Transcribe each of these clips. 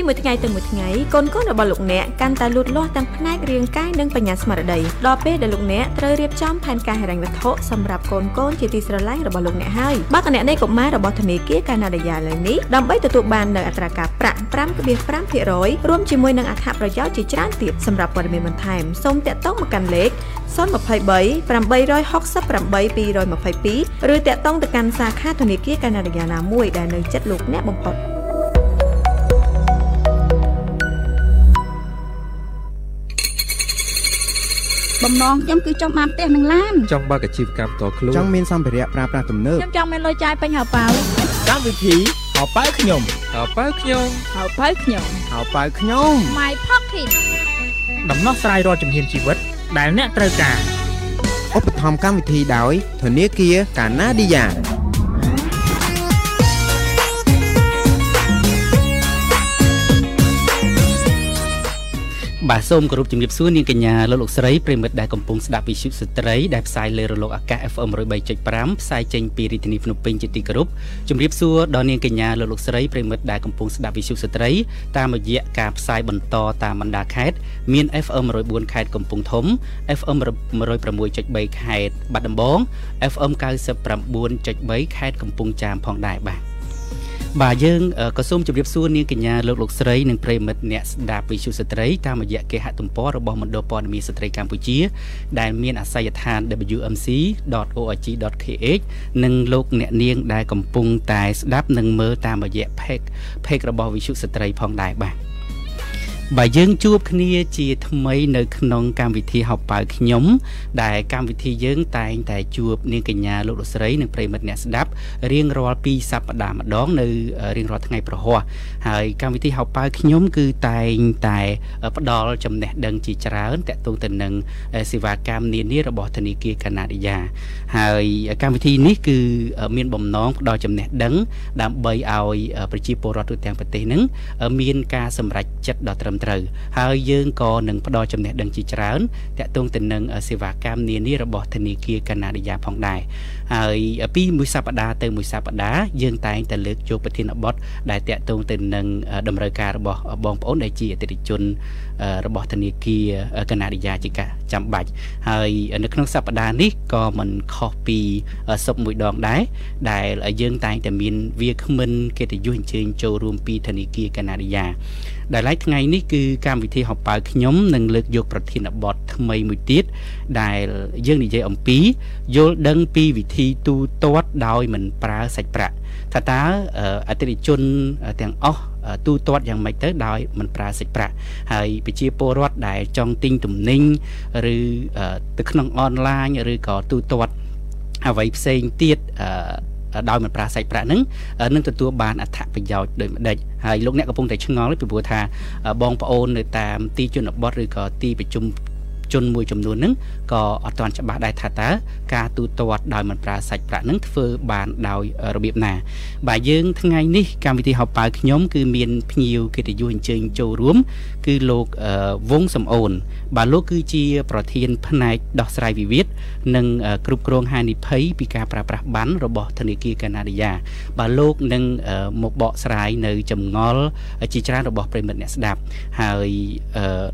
ពីមួយថ្ងៃទៅមួយថ្ងៃកូនកូនរបស់លោកអ្នកកាន់តែលូតលាស់ទាំងផ្នែករាងកាយនិងបញ្ញាស្មារតីដល់ពេលដែលលោកអ្នកត្រូវរៀបចំផែនការហិរញ្ញវត្ថុសម្រាប់កូនកូនជាទីស្រឡាញ់របស់លោកអ្នកហើយបើគណនេយ្យកុមាររបស់ធនាគារកាណាឌាយ៉ាលើនេះដើម្បីទទួលបាននូវអត្រាការប្រាក់5.5%រួមជាមួយនឹងអត្ថប្រយោជន៍ជាច្រើនទៀតសម្រាប់ព័ត៌មានបន្ថែមសូមតាក់ទងមកកាន់លេខ023 868 222ឬតាក់ទងទៅកាន់សាខាធនាគារកាណាឌាយ៉ាណាមួយដែលនៅជិតលោកអ្នកបំផុត បំណងខ្ញុំគឺចង់បានផ្ទះនិងឡានចង់បើកអាជីវកម្មតខ្លួនចង់មានសម្ភារៈប្រើប្រាស់ទំនើបខ្ញុំចង់មានលុយចាយពេញហៅប៉ៅកម្មវិធីហៅប៉ៅខ្ញុំហៅប៉ៅខ្ញុំហៅប៉ៅខ្ញុំហៅប៉ៅខ្ញុំ My Pocket ដំណោះស្រាយរាល់ជំហានជីវិត ដែលអ្នកត្រូវការឧបត្ថម្ភកម្មវិធីដោយធនាគារកាណាឌីយ៉ា បាទសូមគោរពជំរាបសួរនាងកញ្ញាលោកលោកស្រីប្រិមិត្តដែលកំពុងស្ដាប់វិទ្យុស្ត្រីដែលផ្សាយលើរលកអាកាស FM 103.5ផ្សាយចេញពីរាជធានីភ្នំពេញជាទីគោរពជំរាបសួរដល់នាងកញ្ញាលោកលោកស្រីប្រិមិត្តដែលកំពុងស្ដាប់វិទ្យុស្ត្រីតាមរយៈការផ្សាយបន្តតាមបណ្ដាខេត្តមាន FM 104ខេត្តកំពង់ធំ FM 106.3ខេត្តបាត់ដំបង FM 99.3ខេត្តកំពង់ចាមផងដែរបាទ បាទយើងក៏សូមជម្រាបសួរនាងកញ្ញាលោកលោកស្រីនិងប្រិមិត្តអ្នកស្ដាប់វិទ្យុស្ត្រីតាមរយៈគេហទំព័ររបស់មណ្ឌលព័ត៌មានស្ត្រីកម្ពុជា ដែលមានអាសយដ្ឋាន wmc.org.kh និងលោកអ្នកនាងដែលកំពុងតែស្ដាប់និងមើលតាមរយៈ page page របស់វិទ្យុស្ត្រីផងដែរបាទ បើយើងជួបគ្នាជាថ្មីនៅក្នុងកម្មវិធីហៅប៉ៅខ្ញុំ ដែលកម្មវិធីយើងតែងតែជួបនាងកញ្ញាលោកលោកស្រីនិងប្រិមិត្តអ្នកស្ដាប់រៀងរាល់ពីសប្តាហ៍ម្ដងនៅរៀងរាល់ថ្ងៃប្រហោះហើយកម្មវិធីហៅប៉ៅខ្ញុំគឺតែងតែផ្ដល់ចំណេះដឹងជាច្រើនតកតងទៅនឹងសេវាកម្មនានារបស់ធនាគារកាណាឌីយ៉ាហើយកម្មវិធីនេះគឺមានបំណងផ្ដល់ចំណេះដឹងដើម្បីឲ្យប្រជាពលរដ្ឋទូទាំងប្រទេសនឹងមានការសម្រេចចិត្តដ៏ត្រឹមត្រូវហើយយើងក៏នឹងផ្ដល់ចំណេះដឹងជាច្រើនតាក់ទងទៅនឹងសេវាកម្មនានារបស់ធនាគារកាណាឌីយ៉ាផងដែរហើយពីមួយសប្តាហ៍ទៅមួយសប្តាហ៍យើងតែងតែលើកយកប្រធានបទដែលតាក់ទងទៅនឹងតម្រូវការរបស់បងប្អូនដែលជាអតិថិជនរបស់ធនាគារកាណាឌីយ៉ាជាការចាំបាច់ហើយនៅក្នុងសប្តាហ៍នេះក៏មិនខុសពីសុបមួយដងដែរដែលយើងតែងតែមានវាគ្មិនកិត្តិយសអញ្ជើញចូលរួមពីធនាគារកាណាឌីយ៉ា ដែលឡែកថ្ងៃនេះគឺកម្មវិធីហោប៉ៅខ្ញុំនឹងលើកយកប្រធានបទថ្មីមួយទៀតដែលយើងនិយាយអំពីយល់ដឹងពីវិធីទូទាត់ដោយមិនប្រើសាច់ប្រាក់ថាតើអតិថិជនទាំងអស់ទូទាត់យ៉ាងម៉េចទៅដោយមិនប្រើសាច់ប្រាក់ហើយប្រជាពលរដ្ឋដែលចង់ទិញទំនិញឬទៅក្នុងអនឡាញឬក៏ទូទាត់អ្វីផ្សេងទៀត ដោយមិនប្រាស្រ័យប្រាក់ហ្នឹងនឹងទទួលបានអត្ថប្រយោជន៍ដូចម្ដេចហើយលោកអ្នកកំពុងតែឆ្ងល់ពីព្រោះថាបងប្អូននៅតាមទីជនបទឬក៏ទីប្រជុំ ជនមួយចំនួនហ្នឹងក៏អត់ទាន់ច្បាស់ដែរថាតើការទូទាត់ដោយមិនប្រើសាច់ប្រាក់ហ្នឹងធ្វើបានដោយរបៀបណាបាទយើងថ្ងៃនេះកម្មវិធីហៅប៉ៅខ្ញុំគឺមានភ្ញៀវកិត្តិយសអញ្ជើញចូលរួម គឺលោកវងសំអូន បាទលោកគឺជាប្រធានផ្នែកដោះស្រាយវិវាទនិងគ្រប់គ្រងហានិភ័យពីការប្រើប្រាស់ប័ណ្ណរបស់ធនាគារកាណាឌីយ៉ាបាទលោកនឹងមកបកស្រាយនៅចម្ងល់ជាច្រើនរបស់ប្រិមិត្តអ្នកស្ដាប់ហើយ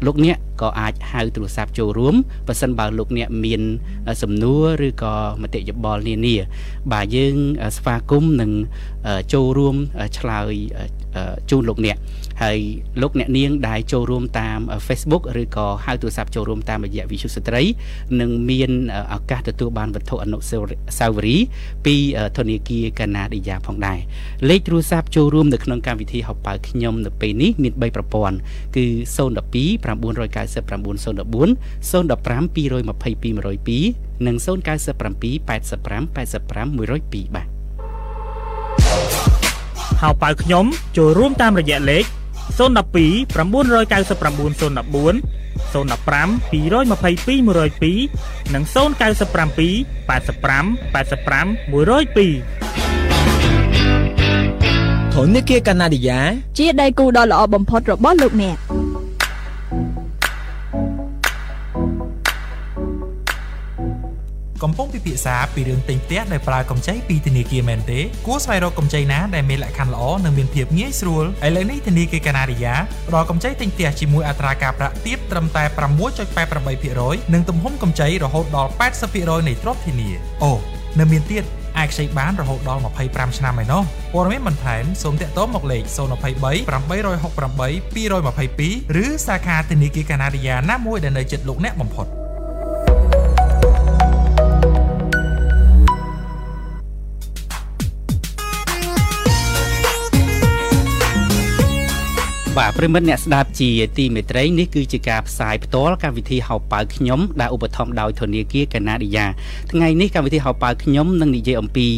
លោកអ្នកក៏អាចហៅទូរស័ព្ទចូលរួមបើសិនបើលោកអ្នកមានសំណួរឬក៏មតិយោបល់នានា បាទយើងស្វាគមន៍នឹងចូលរួមឆ្លើយជូនលោកអ្នក ហើយលោកអ្នកនាងដែលចូលរួមតាម Facebook ឬក៏ហៅទូរស័ព្ទចូលរួមតាមរយៈវិទ្យុស្ត្រីនឹងមានឱកាសទទួលបានវត្ថុអនុស្សាវរីយ៍ពីធនាគារកាណាឌីយ៉ាផងដែរលេខទូរស័ព្ទចូលរួមនៅក្នុងកម្មវិធីហៅប៉ៅខ្ញុំនៅពេលនេះមាន3ប្រព័ន្ធគឺ012 999 014 015 222 102និង097 85 85 102បាទហៅប៉ៅខ្ញុំចូលរួមតាមរយៈលេខ012 999 014 015 222 102និង097 85 85 102ធនធានកាណាឌីយ៉ាជាដៃគូដ៏ល្អបំផុតរបស់លោកអ្នក កំពុងពិភាក្សាពីរឿងទិញផ្ទះដោយប្រើកម្ចីពីធនាគារមែនទេគួរស្វែងរកកម្ចីណាដែលមានលក្ខខណ្ឌល្អនិងមានភាពងាយស្រួលឥឡូវនេះធនាគារកាណាឌីយ៉ាផ្ដល់កម្ចីទិញផ្ទះជាមួយអត្រាការប្រាក់ទាបត្រឹមតែ6.88%និងទំហំកម្ចីរហូតដល់80%នៃទ្រព្យធានាអូនៅមានទៀតអាចខ្ចីបានរហូតដល់25ឆ្នាំឯណោះព័ត៌មានបន្ថែមសូមតាក់ទងមកលេខ023 868 222ឬសាខាធនាគារកាណាឌីយ៉ាណាមួយដែលនៅជិតលោកអ្នកបំផុត បាទប្រិមិត្តអ្នកស្ដាប់ជាទីមេត្រីនេះគឺជាការផ្សាយផ្ទាល់កម្មវិធីហៅប៉ៅខ្ញុំដែលឧបត្ថម្ភដោយធនាគារកាណាឌីយ៉ាថ្ងៃនេះកម្មវិធីហៅប៉ៅខ្ញុំនឹងនិយាយអំពី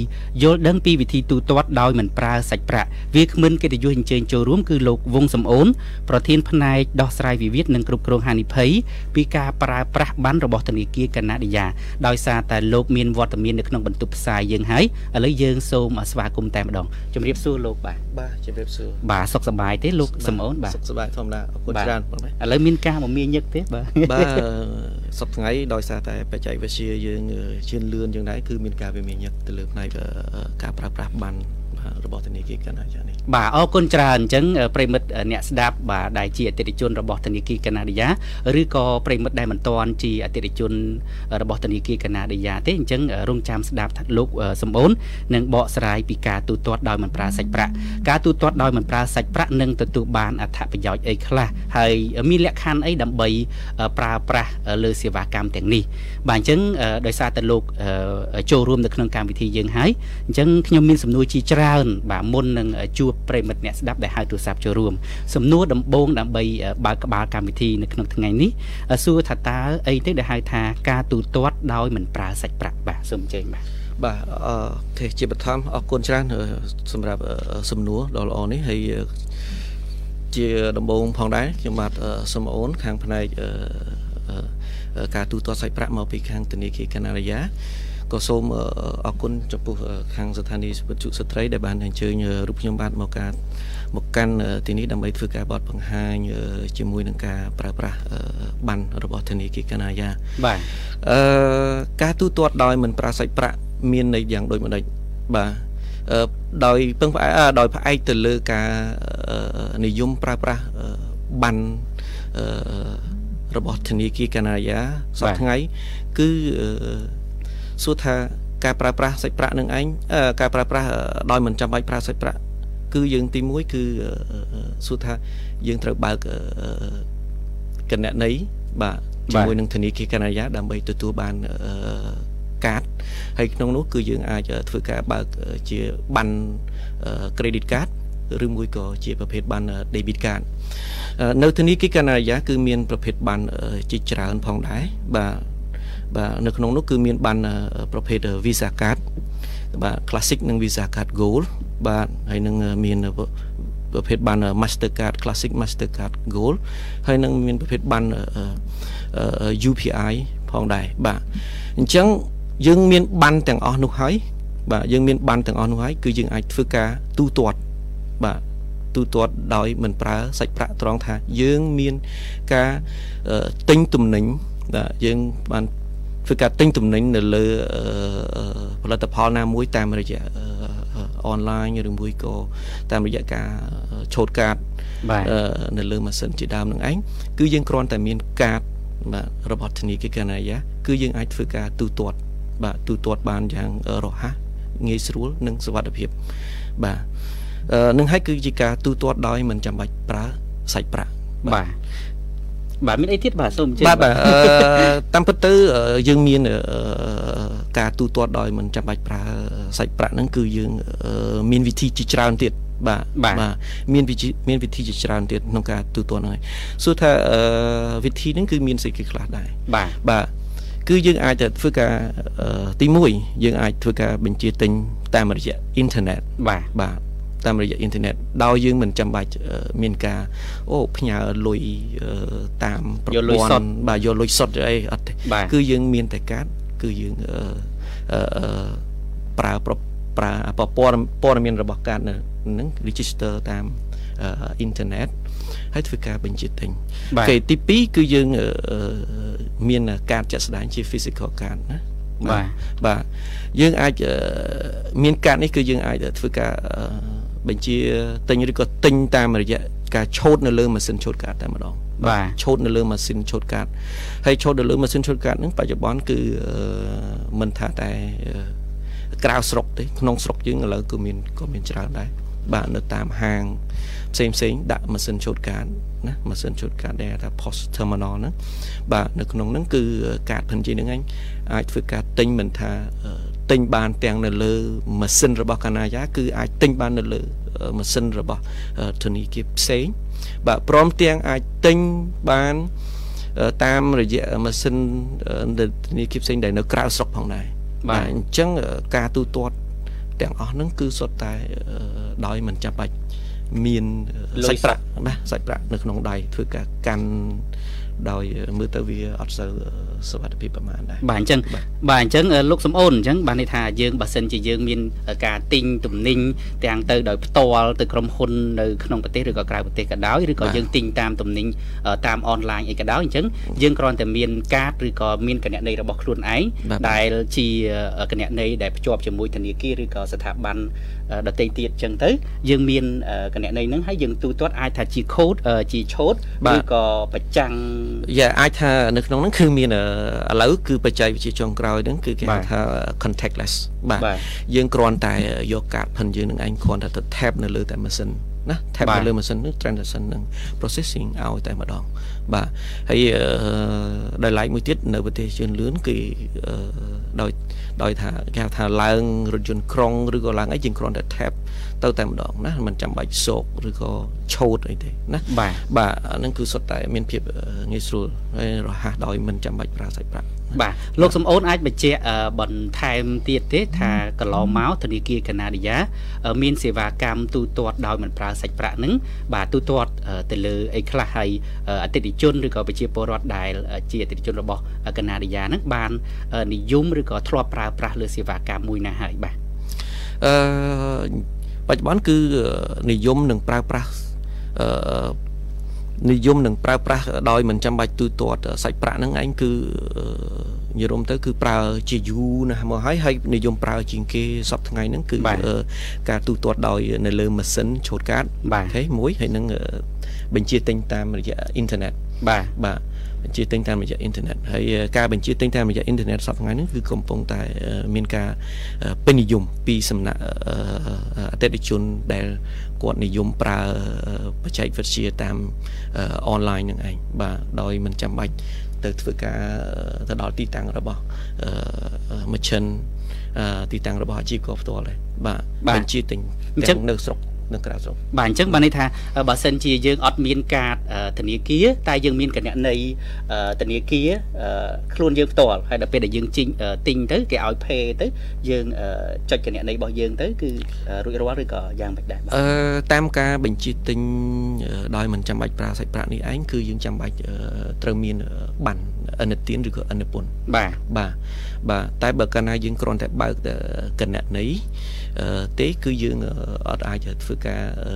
យល់ដឹងពីវិធីទូទាត់ដោយមិនប្រើសាច់ប្រាក់វាគ្មិនកិត្តិយសអញ្ជើញចូលរួមគឺលោកវងសំអូនប្រធានផ្នែកដោះស្រាយវិវាទនិងគ្រប់គ្រងហានិភ័យពីការប្រើប្រាស់ប័ណ្ណរបស់ធនាគារកាណាឌីយ៉ាដោយសារតែលោកមានវត្តមាននៅក្នុងបន្ទប់ផ្សាយយើងហើយឥឡូវយើងសូមស្វាគមន៍តែម្ដងជម្រាបសួរលោកបាទបាទជំរាបសួរបាទសុខសប្បាយទេលោកសំអូនបាទសុខសប្បាយធម្មតាអរគុណបាទច្រើនបងណាឥឡូវមានការមមាញឹកទេបាទបាទសប្តាហ៍ថ្ងៃដោយសារតែបច្ចេកវិទ្យាយើងជឿនលឿនយ៉ាងដែរគឺមានការវិមានញឹកទៅលើផ្នែកអឺការប្រើប្រាស់ប័ណ្ណបាទ របស់ធនាគារកាណាចានេះបាទអរគុណច្រើនអញ្ចឹងប្រិមិត្តអ្នកស្ដាប់បាទដែលជាអតិថិជនរបស់ធនាគារកាណាឌីយ៉ាឬក៏ប្រិមិត្តដែលមិនទាន់ជាអតិថិជនរបស់ធនាគារកាណាឌីយ៉ាទេអញ្ចឹងរងចាំស្ដាប់ថាលោកសំអូននឹងបកស្រាយពីការទូទាត់ដោយមិនប្រើសាច់ប្រាក់ការទូទាត់ដោយមិនប្រើសាច់ប្រាក់នឹងទទួលបានអត្ថប្រយោជន៍អីខ្លះហើយមានលក្ខខណ្ឌអីដើម្បីប្រើប្រាស់លើសេវាកម្មទាំងនេះបាទអញ្ចឹងដោយសារតែលោកចូលរួមនៅក្នុងកម្មវិធីយើងហើយអញ្ចឹងខ្ញុំមានសំណួរជាច្រើនបាទមុននឹងជួបប្រិមិត្តអ្នកស្ដាប់ដែលហៅទូរស័ព្ទចូលរួមសំណួរដំបូងដើម្បីបើកក្បាលកម្មវិធីនៅក្នុងថ្ងៃនេះសួរថាតើអីទេដែលហៅថាការទូទាត់ដោយមិនប្រើសាច់ប្រាក់បាទសូមអញ្ជើញបាទបាទអឺទេជាបឋមអរគុណច្រើនអឺសម្រាប់អឺសំណួរដ៏ល្អនេះហើយអឺជាដំបូងផងដែរខ្ញុំបាទអឺសូមអូនខាងផ្នែកអឺអឺការទូទាត់សាច់ប្រាក់មកពីខាងធនាគារកាណាឌីយ៉ា ក៏សូមអឺអរគុណចំពោះអឺខាងស្ថានីយ៍វិទ្យុស្ត្រីដែលបានអញ្ជើញអឺរូបខ្ញុំបាទមកការមកកាន់អឺទីនេះដើម្បីធ្វើការបទបង្ហាញអឺជាមួយនឹងការប្រើប្រាស់អឺប័ណ្ណរបស់ធនាគារកាណាឌីយ៉ាបាទអឺការទូទាត់ដោយមិនប្រើសាច់ប្រាក់មានន័យយ៉ាងដូចម្ដេចបាទអឺដោយពឹងផ្អែកអឺដោយផ្អែកទៅលើការអឺនិយមប្រើប្រាស់អឺប័ណ្ណអឺរបស់ធនាគារកាណាឌីយ៉ាសប្តាហ៍ថ្ងៃគឺអឺ សួរថាការប្រើប្រាស់សាច់ប្រាក់នឹងឯងអឺការប្រើប្រាស់ដោយមិនចាំបាច់ប្រើសាច់ប្រាក់គឺយើងទី1គឺអឺសួរថាយើងត្រូវបើកអឺកណន័យបាទជាមួយនឹងធនាគារកាណាឌីយ៉ាដើម្បីទទួលបានអឺកាតហើយក្នុងនោះគឺយើងអាចធ្វើការបើកជាប័ណ្ណ credit card ឬមួយក៏ជាប្រភេទប័ណ្ណ debit card នៅធនាគារកាណាឌីយ៉ាគឺមានប្រភេទប័ណ្ណជាច្រើនផងដែរបាទ បាទនៅក្នុងនោះគឺមានប័ណ្ណប្រភេទ Visa card បាទ Classic និង Visa card Gold បាទហើយនឹងមានប្រភេទប័ណ្ណ Mastercard Classic Mastercard Gold ហើយនឹងមានប្រភេទប័ណ្ណ UPI ផងដែរបាទអញ្ចឹងយើងមានប័ណ្ណទាំងអស់នោះហើយបាទយើងមានប័ណ្ណទាំងអស់នោះហើយគឺយើងអាចធ្វើការទូទាត់បាទទូទាត់ដោយមិនប្រើសាច់ប្រាក់ត្រង់ថាយើងមានការទិញទំនិញបាទយើងបាន ធ្វើការទិញទំនិញនៅលើផលិតផលណាមួយតាមរយៈអនឡាញឬមួយក៏តាមរយៈការឆូតកាតនៅលើម៉ាស៊ីនជាដើមនឹងឯងគឺយើងគ្រាន់តែមានកាតបាទរបស់ធនាគារកាណាឌីយ៉ាគឺយើងអាចធ្វើការទូទាត់បាទទូទាត់បានយ៉ាងរហ័សងាយស្រួលនិងសុវត្ថិភាពបាទនឹងហើយគឺជាការទូទាត់ដោយមិនចាំបាច់ប្រើសាច់ប្រាក់បាទ បាទមានអីទៀតបាទសូមអញ្ជើញបាទបាទតាមពិតទៅយើងមានការទូទាត់ដោយមិនចាំបាច់ប្រើសាច់ប្រាក់ហ្នឹងគឺយើងមានវិធីជាច្រើនទៀតបាទបាទមានវិធីមានវិធីជាច្រើនទៀតក្នុងការទូទាត់ហ្នឹងហើយសួរថាវិធីហ្នឹងគឺមានសេចក្ដីខ្លះដែរបាទបាទគឺយើងអាចធ្វើការទី1យើងអាចធ្វើការបញ្ជាទិញតាមរយៈអ៊ីនធឺណិតបាទបាទ តាមរយៈអ៊ីនធឺណិតដោយយើងមិនចាំបាច់មានការអូផ្ញើលុយតាមប្រព័ន្ធបាទយកលុយសុទ្ធអីអត់ទេគឺយើងមានតែកាតគឺយើងអឺប្រើប្រើព័ត៌ព័ត៌មានរបស់កាតហ្នឹង register តាមអ៊ីនធឺណិតហើយធ្វើការបញ្ជាទិញគេទី2គឺយើងមានកាតចាក់ស្ដែងជា physical card ណាបបាទបាទយើងអាចអឺមានកាតនេះគឺយើងអាចធ្វើការអឺ បញ្ជាទិញឬក៏ទិញតាមរយៈការឆូតនៅលើម៉ាស៊ីនឆូតកាតតែម្ដងបាទឆូតនៅលើម៉ាស៊ីនឆូតកាតហើយឆូតនៅលើម៉ាស៊ីនឆូតកាតហ្នឹងបច្ចុប្បន្នគឺអឺមិនថាតែអឺក្រៅស្រុកទេក្នុងស្រុកយើងឥឡូវក៏មានក៏មានច្រើនដែរបាទនៅតាមហាងផ្សេងផ្សេងដាក់ម៉ាស៊ីនឆូតកាតណាម៉ាស៊ីនឆូតកាតដែលថា post terminal ហ្នឹងបាទនៅក្នុងហ្នឹងគឺកាតផិនជីហ្នឹងឯងអាចធ្វើការទិញមិនថាអឺ ទិញបានទាំងនៅលើម៉ាស៊ីនរបស់កាណាយ៉ាគឺអាចទិញបាននៅលើអឺម៉ាស៊ីនរបស់អឺធនីគារផ្សេងបាទព្រមទាំងអាចទិញបានអឺតាមរយៈម៉ាស៊ីនអឺនៅធនាគារផ្សេងដែលនៅក្រៅស្រុកផងដែរបាទអញ្ចឹងអឺការទូទាត់ទាំងអស់ហ្នឹងគឺសុទ្ធតែអឺដោយមិនចាំបាច់មានអឺលុយសាច់ប្រាក់ណាសាច់ប្រាក់នៅក្នុងដៃធ្វើការកាន់ ដោយមើលទៅវាអត់សូវសុវត្ថិភាពប្រហែលដែរបាទអញ្ចឹងបាទបាទអញ្ចឹងអឺលោកសំអូនអញ្ចឹងបានន័យថាយើងបើសិនជាយើងមានការទិញទំនិញទាំងទៅដោយផ្ទាល់ទៅក្រុមហ៊ុននៅក្នុងប្រទេសឬក៏ក្រៅប្រទេសក៏ដោយឬក៏យើងទិញតាមទំនិញអឺតាមអនឡាញអីក៏ដោយអញ្ចឹងយើងគ្រាន់តែមានកាតឬក៏មានគណនីរបស់ខ្លួនឯងបាទដែលជាគណនីដែលភ្ជាប់ជាមួយធនាគារឬក៏ស្ថាប័នអឺ ដទៃទៀតអញ្ចឹងទៅយើងមានអឺគណនីហ្នឹងហើយយើងទូទាត់អាចថាជាខូតអឺជាឆូតបាទឬក៏ប្រចាំងយ៉ាអាចថានៅក្នុងហ្នឹងគឺមានអឺឥឡូវគឺបច្ចេកវិទ្យាចុងក្រោយហ្នឹងគឺគេបាហៅទថា contactless បាទបាទយើងគ្រាន់តែយកកាតផិនយើងនឹងឯងគ្រាន់តែទៅ tap នៅលើតែម៉ាស៊ីនណា tap បាទនៅលើម៉ាស៊ីនហ្នឹង transaction នឹង processing ឲ្យតែម្ដងបាទហើយអឺដោយឡែកមួយទៀតនៅប្រទេសជឿនលឿនគឺអឺដោយ ដោយថាគេហៅថាឡើងរថយន្តក្រុងឬក៏ឡើងអីយើងគ្រាន់តែ tap ទៅតែម្ដងណាមិនចាំបាច់សោកឬក៏ឆូតអីទេណាបាទបាទអាហ្នឹងគឺសុទ្ធតែមានភាពអឺងាយស្រួលហើយរហ័សដោយមិនចាំបាច់ប្រើសាច់ប្រាក់ បាទលោកសំអូនអាចបញ្ជាក់អឺបន្ថែមទៀតទេ ថាកន្លងមកធនាគារកាណាឌីយ៉ាអឺមានសេវាកម្មទូទាត់ដោយមិនប្រើសាច់ប្រាក់ហ្នឹងបាទទូទាត់អឺទៅលើអីខ្លះហើយអឺអតិថិជនឬក៏ប្រជាពលរដ្ឋដែលអឺជាអតិថិជនរបស់កាណាឌីយ៉ាហ្នឹងបានអឺនិយមឬក៏ធ្លាប់ប្រើប្រាស់លើសេវាកម្មមួយណាហើយបាទអឺបច្ចុប្បន្នគឺនិយមនឹងប្រើប្រាស់អឺ និយមនឹងប្រើប្រាស់ដោយមិនចាំបាច់ទូទាត់សាច់ប្រាក់ហ្នឹងឯងគឺអឺនិយាយរួមទៅគឺប្រើជាយូរណាស់មកហើយហើយនិយមប្រើជាងគេសប្តាហ៍ថ្ងៃហ្នឹងគឺបាទអឺការទូទាត់ដោយនៅលើម៉ាស៊ីនឆូតកាតបាទអូខេមួយហើយនឹងអឺបញ្ជាទិញតាមរយៈអ៊ីនធឺណិតបាទបាទ បញ្ជាទិញតាមរយៈអ៊ីនធឺណិតហើយអឺការបញ្ជាទិញតាមរយៈអ៊ីនធឺណិតសប្តាហ៍ថ្ងៃនេះគឺកំពុងតែអឺមានការអឺពេញនិយមពីសំណាក់អឺអតិថិជនដែលគាត់និយមប្រើអឺបច្ចេកវិទ្យាតាមអនឡាញនឹងឯងបាទដោយមិនចាំបាច់ទៅធ្វើការអឺទៅដល់ទីតាំងរបស់អឺមជ្ឈិនអឺទីតាំងរបស់អាជីវករផ្ទាល់ដែរបាទបាទបញ្ជាទិញអញ្ចឹទាំងងនៅស្រុក និងក្រៅស្រុកបាទអញ្ចឹងបានន័យថាអឺបើសិនជាយើងអត់មានកាតអឺធនាគារតែយើងមានគណនីអឺធនាគារអឺខ្លួនយើងផ្ទាល់ហើយដល់ពេលដែលយើងជីងអឺទិញទៅគេឲ្យ pay ទៅយើងអឺចុចគណនីរបស់យើងទៅគឺអឺរួចរាល់ឬក៏យ៉ាងម៉េចដែរបាទអឺតាមការបញ្ជាទិញអឺដោយមិនចាំបាច់ប្រើសាច់ប្រាក់នេះឯងគឺយើងចាំបាច់អឺត្រូវមានអឺប័ណ្ណអនុទានឬក៏អនុពន្ធបាទបាទបាទតែបើកាលណាយើងគ្រាន់តែបើកតែគណនីអឺ ទេគឺយើងអឺអត់អាចធ្វើការអឺ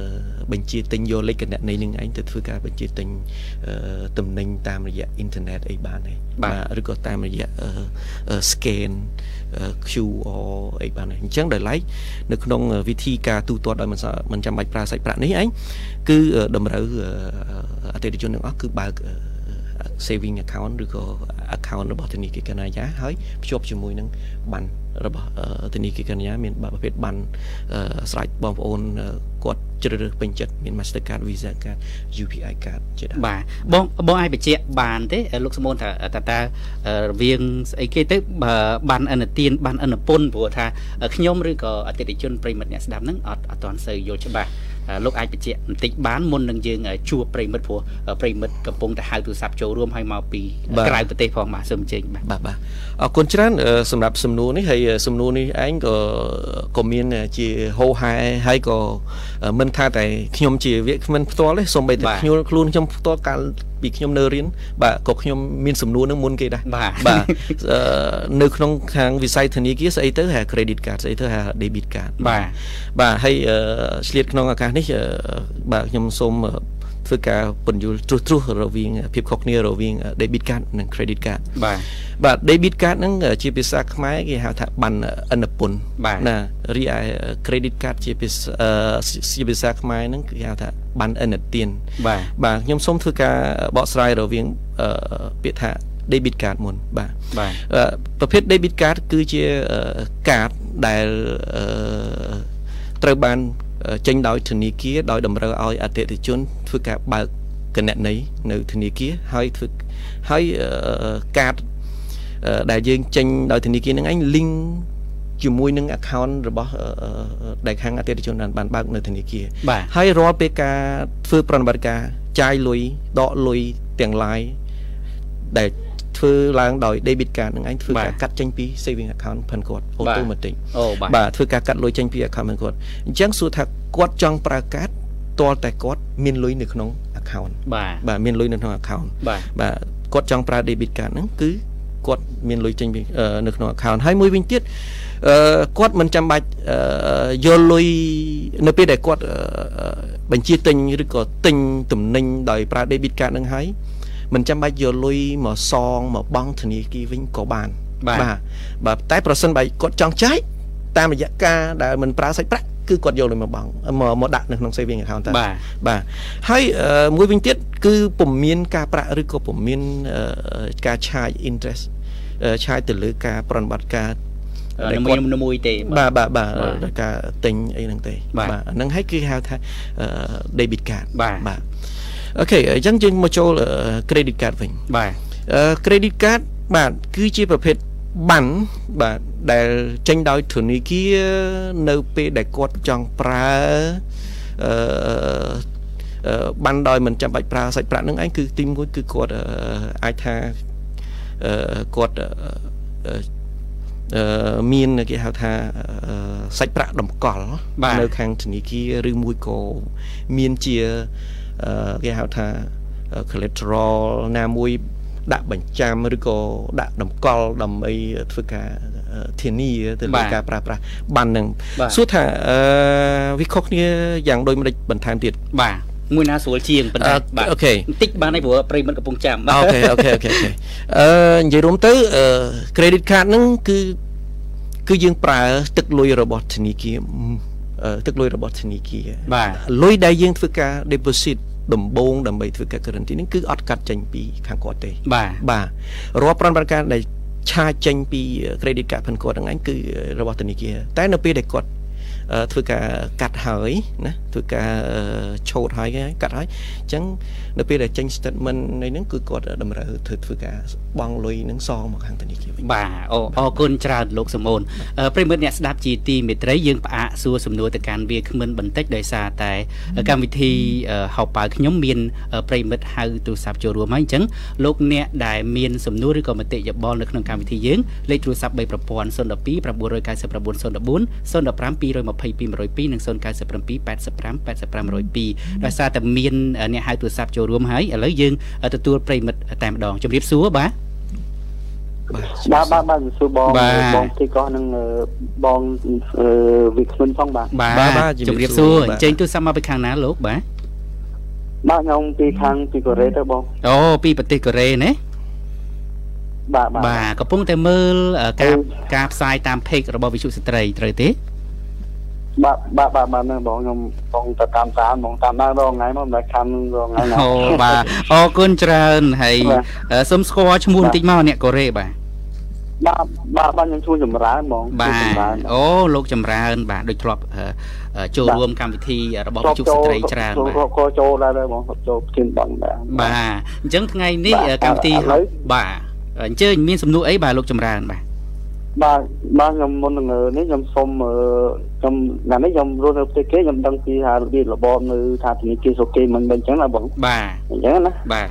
បញ្ជាទិញយកលេខគណនីនឹងឯងទៅធ្វើការបញ្ជាទិញអឺទំនិញតាមរយៈអ៊ីនធឺណិតអីបានទេបាទឬក៏តាមរយៈអឺអឺ scan អឺ QR អីបានទេអញ្ចឹងដោយឡែកនៅក្នុងវិធីការទូទាត់ដោយមិនសមិនចាំបាច់ប្រើសាច់ប្រាក់នេះឯងគឺអឺតម្រូវអឺអតិថិជនទាំងអស់គឺបើកអឺ saving account ឬក៏ account របស់ធនាគារកណ្ដាលយ៉ាហើយភ្ជាប់ជាមួយនឹងប័ណ្ណ របស់អឺធនាគារកណ្ដាលយ៉ាមានប្រភេទប័ណ្ណអឺស្រេចបងប្អូនអឺគាត់ជ្រើសរើសពេញចិត្តមាន Mastercard Visa card UPI card ជាដើមបាទបងបងអាចបញ្ជាក់បានទេអឺលោកសមូនថាតើតើអឺរវាងស្អីគេទៅបើបានអនុទានបានអនុពន្ធព្រោះថាអឺខ្ញុំឬក៏អតិថិជនប្រិមិត្តអ្នកស្ដាប់ហ្នឹងអត់អត់ទាន់សូវយល់ច្បាស់អឺ លោកអាចបញ្ជាក់បន្តិចបានមុននឹងយើងអឺជួបប្រិមិត្តព្រោះអឺប្រិមិត្តកំពុងតែហៅទូរស័ព្ទចូលរួមហើយមកពីបាទក្រៅប្រទេសផងបាទសូមអញ្ជើញបាទបាទបាទអរគុណច្រើនអឺសម្រាប់សំណួរនេះហើយអឺសំណួរនេះឯងក៏ក៏មានជាហោហែហើយក៏អឺមិនថាតែខ្ញុំជាវាគ្មិនផ្ទាល់ទេសូម្បីតែបាទខ្ញុំខ្លួនខ្ញុំផ្ទាល់កាល ពីខ្ញុំនៅរៀនបាទក៏ខ្ញុំមានសំណួរនឹងមុនគេដែរបាទបាទអឺនៅក្នុងខាងវិស័យធនាគារស្អីទៅហៅ credit card ស្អីទៅហៅ debit card បាទបាទហើយអឺឆ្លៀតក្នុងឱកាសនេះអឺបាទខ្ញុំសូមអឺ ធ្វើធ្វើការពន្យល់ត្រួសត្រាសរវាងភាពខុសគ្នារវាង debit card និង credit card បាទបាទ debit card ហ្នឹងជាភាសាខ្មែរគេហៅថាប័ណ្ណអនុពន្ធបាទណារីឯ credit card ជាភាសាអឺជាភាសាខ្មែរហ្នឹងគេហៅថាប័ណ្ណអនុទានបាទបាទខ្ញុំសូមធ្វើការបកស្រាយរវាងអឺពាក្យថា debit card មុនបាទបាទអឺប្រភេទ debit card គឺជាអឺកាតដែលអឺត្រូវបានអឺ ចេញដោយធនាគារដោយតម្រូវឲ្យអតិថិជនធ្វើការបើកគណនីនៅធនាគារហើយធ្វើហើយអឺកាតអឺដែលយើងចេញដោយធនាគារនឹងឯង link ជាមួយនឹង account របស់អឺអឺដែលខាងអតិថិជនបានបានបើកនៅធនាគារបាទហើយរាល់ពេលការធ្វើប្រតិបត្តិការចាយលុយដកលុយទាំង lain ដែល ធ្វើឡើងដោយ debit card នឹងឯងធ្វើការកាត់ចេញពី saving account ផាន់គាត់ automatic អូបាទបាទធ្វើការកាត់លុយចេញពី account ផាន់គាត់អញ្ចឹងសួរថាគាត់ចង់ប្រើកាតតលតែគាត់មានលុយនៅក្នុង account បាទបាទមានលុយនៅក្នុង account បាទបាទគាត់ចង់ប្រើ debit card ហ្នឹងគឺគាត់មានលុយចេញពីអឺនៅក្នុង account ហើយមួយវិញទៀតអឺគាត់មិនចាំបាច់អឺយកលុយនៅពេលដែលគាត់អឺបញ្ជាទិញឬក៏ទិញទំនិញដោយប្រើ debit card ហ្នឹងហើយ មិនចាំបាច់យកលុយមកសងមកបង់ធនាគារវិញក៏បានបាទបាទបាទតែប្រសិនបើគាត់ចង់ចាយតាមរយៈការដែលមិនប្រើសាច់ប្រាក់គឺគាត់យកលុយមកបង់មកមកដាក់នៅក្នុង saving account តែបាទបាទហើយអឺមួយវិញទៀតគឺពុំមានការប្រាក់ឬក៏ពុំមានអឺការ charge interest អឺ charge ទៅលើការប្រតិបត្តិការនមួយនមួយទេបាទបាទបាទបាទដោយការទិញអីហ្នឹងទេបាទអាហ្នឹងហើយគឺហៅថាអឺ debit card បាទបាទ អូខេអញ្ចឹងយើងមកចូលអឺ credit card វិញបាទអឺ credit card បាទគឺជាប្រភេទប័ណ្ណបាទដែលចេញដោយធនាគារនៅពេលដែលគាត់ចង់ប្រើអឺអឺប័ណ្ណដោយមិនចាំបាច់ប្រើសាច់ប្រាក់នឹងឯងគឺទីមួយគឺគាត់អឺអាចថាអឺគាត់អឺអឺអឺមានគេហៅថាអឺសាច់ប្រាក់តម្កល់បាទនៅខាងធនាគារឬមួយក៏មានជាអឺ គេហៅថា collateral ណាមួយដាក់បញ្ចាំឬក៏ដាក់តម្កល់ដើម្បីធ្វើការអឺធានាទៅបាលើទការប្រើប្រាស់បានហ្នឹងបាទសួរថាអឺវាខុសគ្នាយ៉ាងដូចម្ដេចបន្ថែមទៀតបាទមួយណាស្រួលជាងប៉ុន្តែអឺបាទអូខេបន្តិចបានហើយព្រោះប្រិយមិត្តកំពុងចាំ OK OK OK OK អឺនិយាយរួមទៅអឺ credit card ហ្នឹងគឺគឺយើងប្រើទឹកលុយរបស់ធនាគារអឺទឹកលុយរបស់ធនាគារបាទលុយដែលយើងធ្វើការ deposit ដំបូងដើម្បីធ្វើការ guarantee ហ្នឹងគឺអត់កាត់ចេញពីខាងគាត់ទេបាទបាទរាល់ប្រតិបត្តិការដែលឆាចេញពី credit card ផាន់គាត់ហ្នឹងឯងគឺរបស់ធនាគារតែនៅពេលដែលគាត់អឺ ធ្វើការកាត់ហើយណាធ្វើការអឺឆូតហើយគេកាត់ហើយអញ្ចឹងនៅពេលដែលចេញ statement នៃហ្នឹងគឺគាត់តម្រូវធ្វើធ្វើការបង់លុយហ្នឹងសងមកខាងធនាគារវិញបាទអូអរគុណច្រើនលោកសំអូនអឺប្រិយមិត្តអ្នកស្ដាប់ជាទីមេត្រីយើងផ្អាកសួរសំណួរទៅកាន់វាគ្មិនបន្តិចដោយសារតែ កម្មវិធីអឺហៅប៉ៅខ្ញុំមានអឺប្រិយមិត្តហៅទូរស័ព្ទចូលរួមហើយអញ្ចឹងលោកអ្នកដែលមានសំណួរឬក៏មតិយោបល់នៅក្នុងកម្មវិធីយើងលេខទូរស័ព្ទ3ប្រព័ន្ធ012 999 015 222 102និង097 85 85ដោយសារតែមានអ្នកហៅទូរស័ព្ទចូលរួមហើយឥឡូវយើងទទួលប្រិយមិត្តតែម្ដងជម្រាបសួរបាទបាទបាទបាទបាទសួរបងបាទបងទីកោះនឹងអឺបងអឺវិក្មិនផងបាទបាទបាទបាទជជំម្រារាបបសួសួររបាទអញ្ជើញទូរស័ព្ទមកពីខាងណាលោកបាទបាទខ្ញុំពីខាងពីកូរ៉េទៅបងអូពីប្រទេសកូរ៉េណាបាទបាទបាទកំពុងតែមើលអឺការអឺការផ្សាយតាម page របស់វិទ្យុស្ត្រីត្រូវទេ បាទបាទបាទបាទហ្នឹងបងខ្ញុំបងទៅតាមតាមបងតាមដល់រងថ្ងៃមកមិនដែលខាំរងថ្ងៃណាអូបាទអរគុណច្រើនហើយបាទអឺសូមស្គាល់ឈ្មោះបាទបន្តិចមកអ្នកកូរ៉េបាទបាទបាទបាទខ្ញុំជួយចម្រើនបងបាជួយចម្រើនទអូលោកចម្រើន បាទដូចធ្លាប់អឺអឺចូលបាទរួមកម្មវិធីរបស់វិទ្យុស្ត្រីច្រើនចូលបាទក៏ចូលដែរដែរបងចូលធានបងដែរបាទអញ្ចឹងថ្ងៃនេះបាទអឺកម្មវិធីឥឡូវបាទអញ្ជើញមានសំណួរអីបាទលោកចម្រើនបាទ បាទបាទខ្ញុំមុននឹងនេះខ្ញុំសុំអឺខ្ញុំណានេះខ្ញុំរស់នៅប្រទេសគេខ្ញុំដឹងពីថារបៀបរបបនៅថាធនាគារសុគេមិនមិនអញ្ចឹងណាបងបាទអញ្ចឹងណាបាទ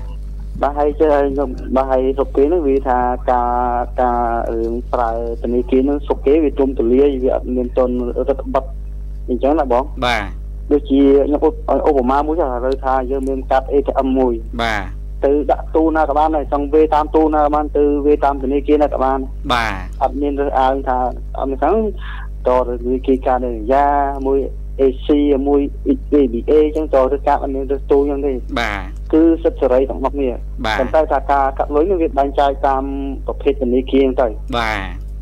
បាទហើយចេះហើយខ្ញុំបាទហើយសុកគេហ្នឹងវាថាការការរឿងប្រើធនាគារហ្នឹងសុកគេវាទុំទលាយវាអត់មានតនរដ្ឋបတ်អញ្ចឹងណាបងបាទដូចជាខ្ញុំឧបឧបមាមួយចុះឥឡូវថាយើងមានកាត់ ATM មួយបាទ ទៅដាក់ទូណាក៏បានដែរចង់វេតាមទូណាក៏បានទៅវេតាមធនាគារណាក៏បានបាទអត់មានរើសអើងថាអត់មានខាងតទៅធនាគារការនិយាមួយ AC មួយ ABA អញ្ចឹងចូលទៅកាប់អត់មានទៅទូអញ្ចឹងទេបាទគឺសិទ្ធិសេរីទាំងអស់គ្នាបាទប៉ុន្តែថាការកាត់លុយនេះវាបែងចែកតាមប្រភេទធនាគារហ្នឹងទៅបាទ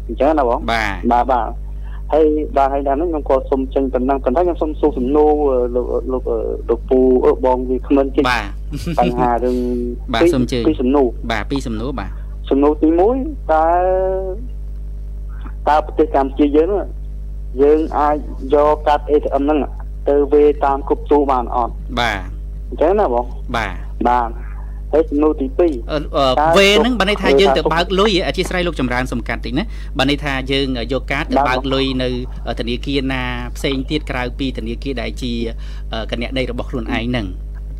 អញ្ចឹងណាបងបាទបាទបាទហើយបាទហើយដល់ហ្នឹងខ្ញុំក៏សុំចេញប៉ុណ្ណឹងប៉ុន្តែខ្ញុំសុំសួរសំណួរលោកលោកលោកពូអឺបងវាគ្មិនជិះបាទ បញ្ហារឿងបាទសូមជើញពីសំណួរបាទពីសំណួរបាទសំណួរទី1តើតើប្រទេសកម្ពុជាយើងហ្នឹងយើងអាចយកកាត ATM ហ្នឹងទៅវេតាមគ្រប់ទូបានអត់បាទអញ្ចឹងណាបងបាទបាទហើយសំណួរទី2អឺអឺវេហ្នឹងបើន័យថាយើងទៅបើកលុយអធិស្ឋានលោកចម្រើនសំកាត់តិចណាបើន័យថាយើងយកកាតទៅបើកលុយនៅធនាគារណាផ្សេងទៀតក្រៅពីធនាគារដែលជាកញ្ញាដីរបស់ខ្លួនឯងហ្នឹង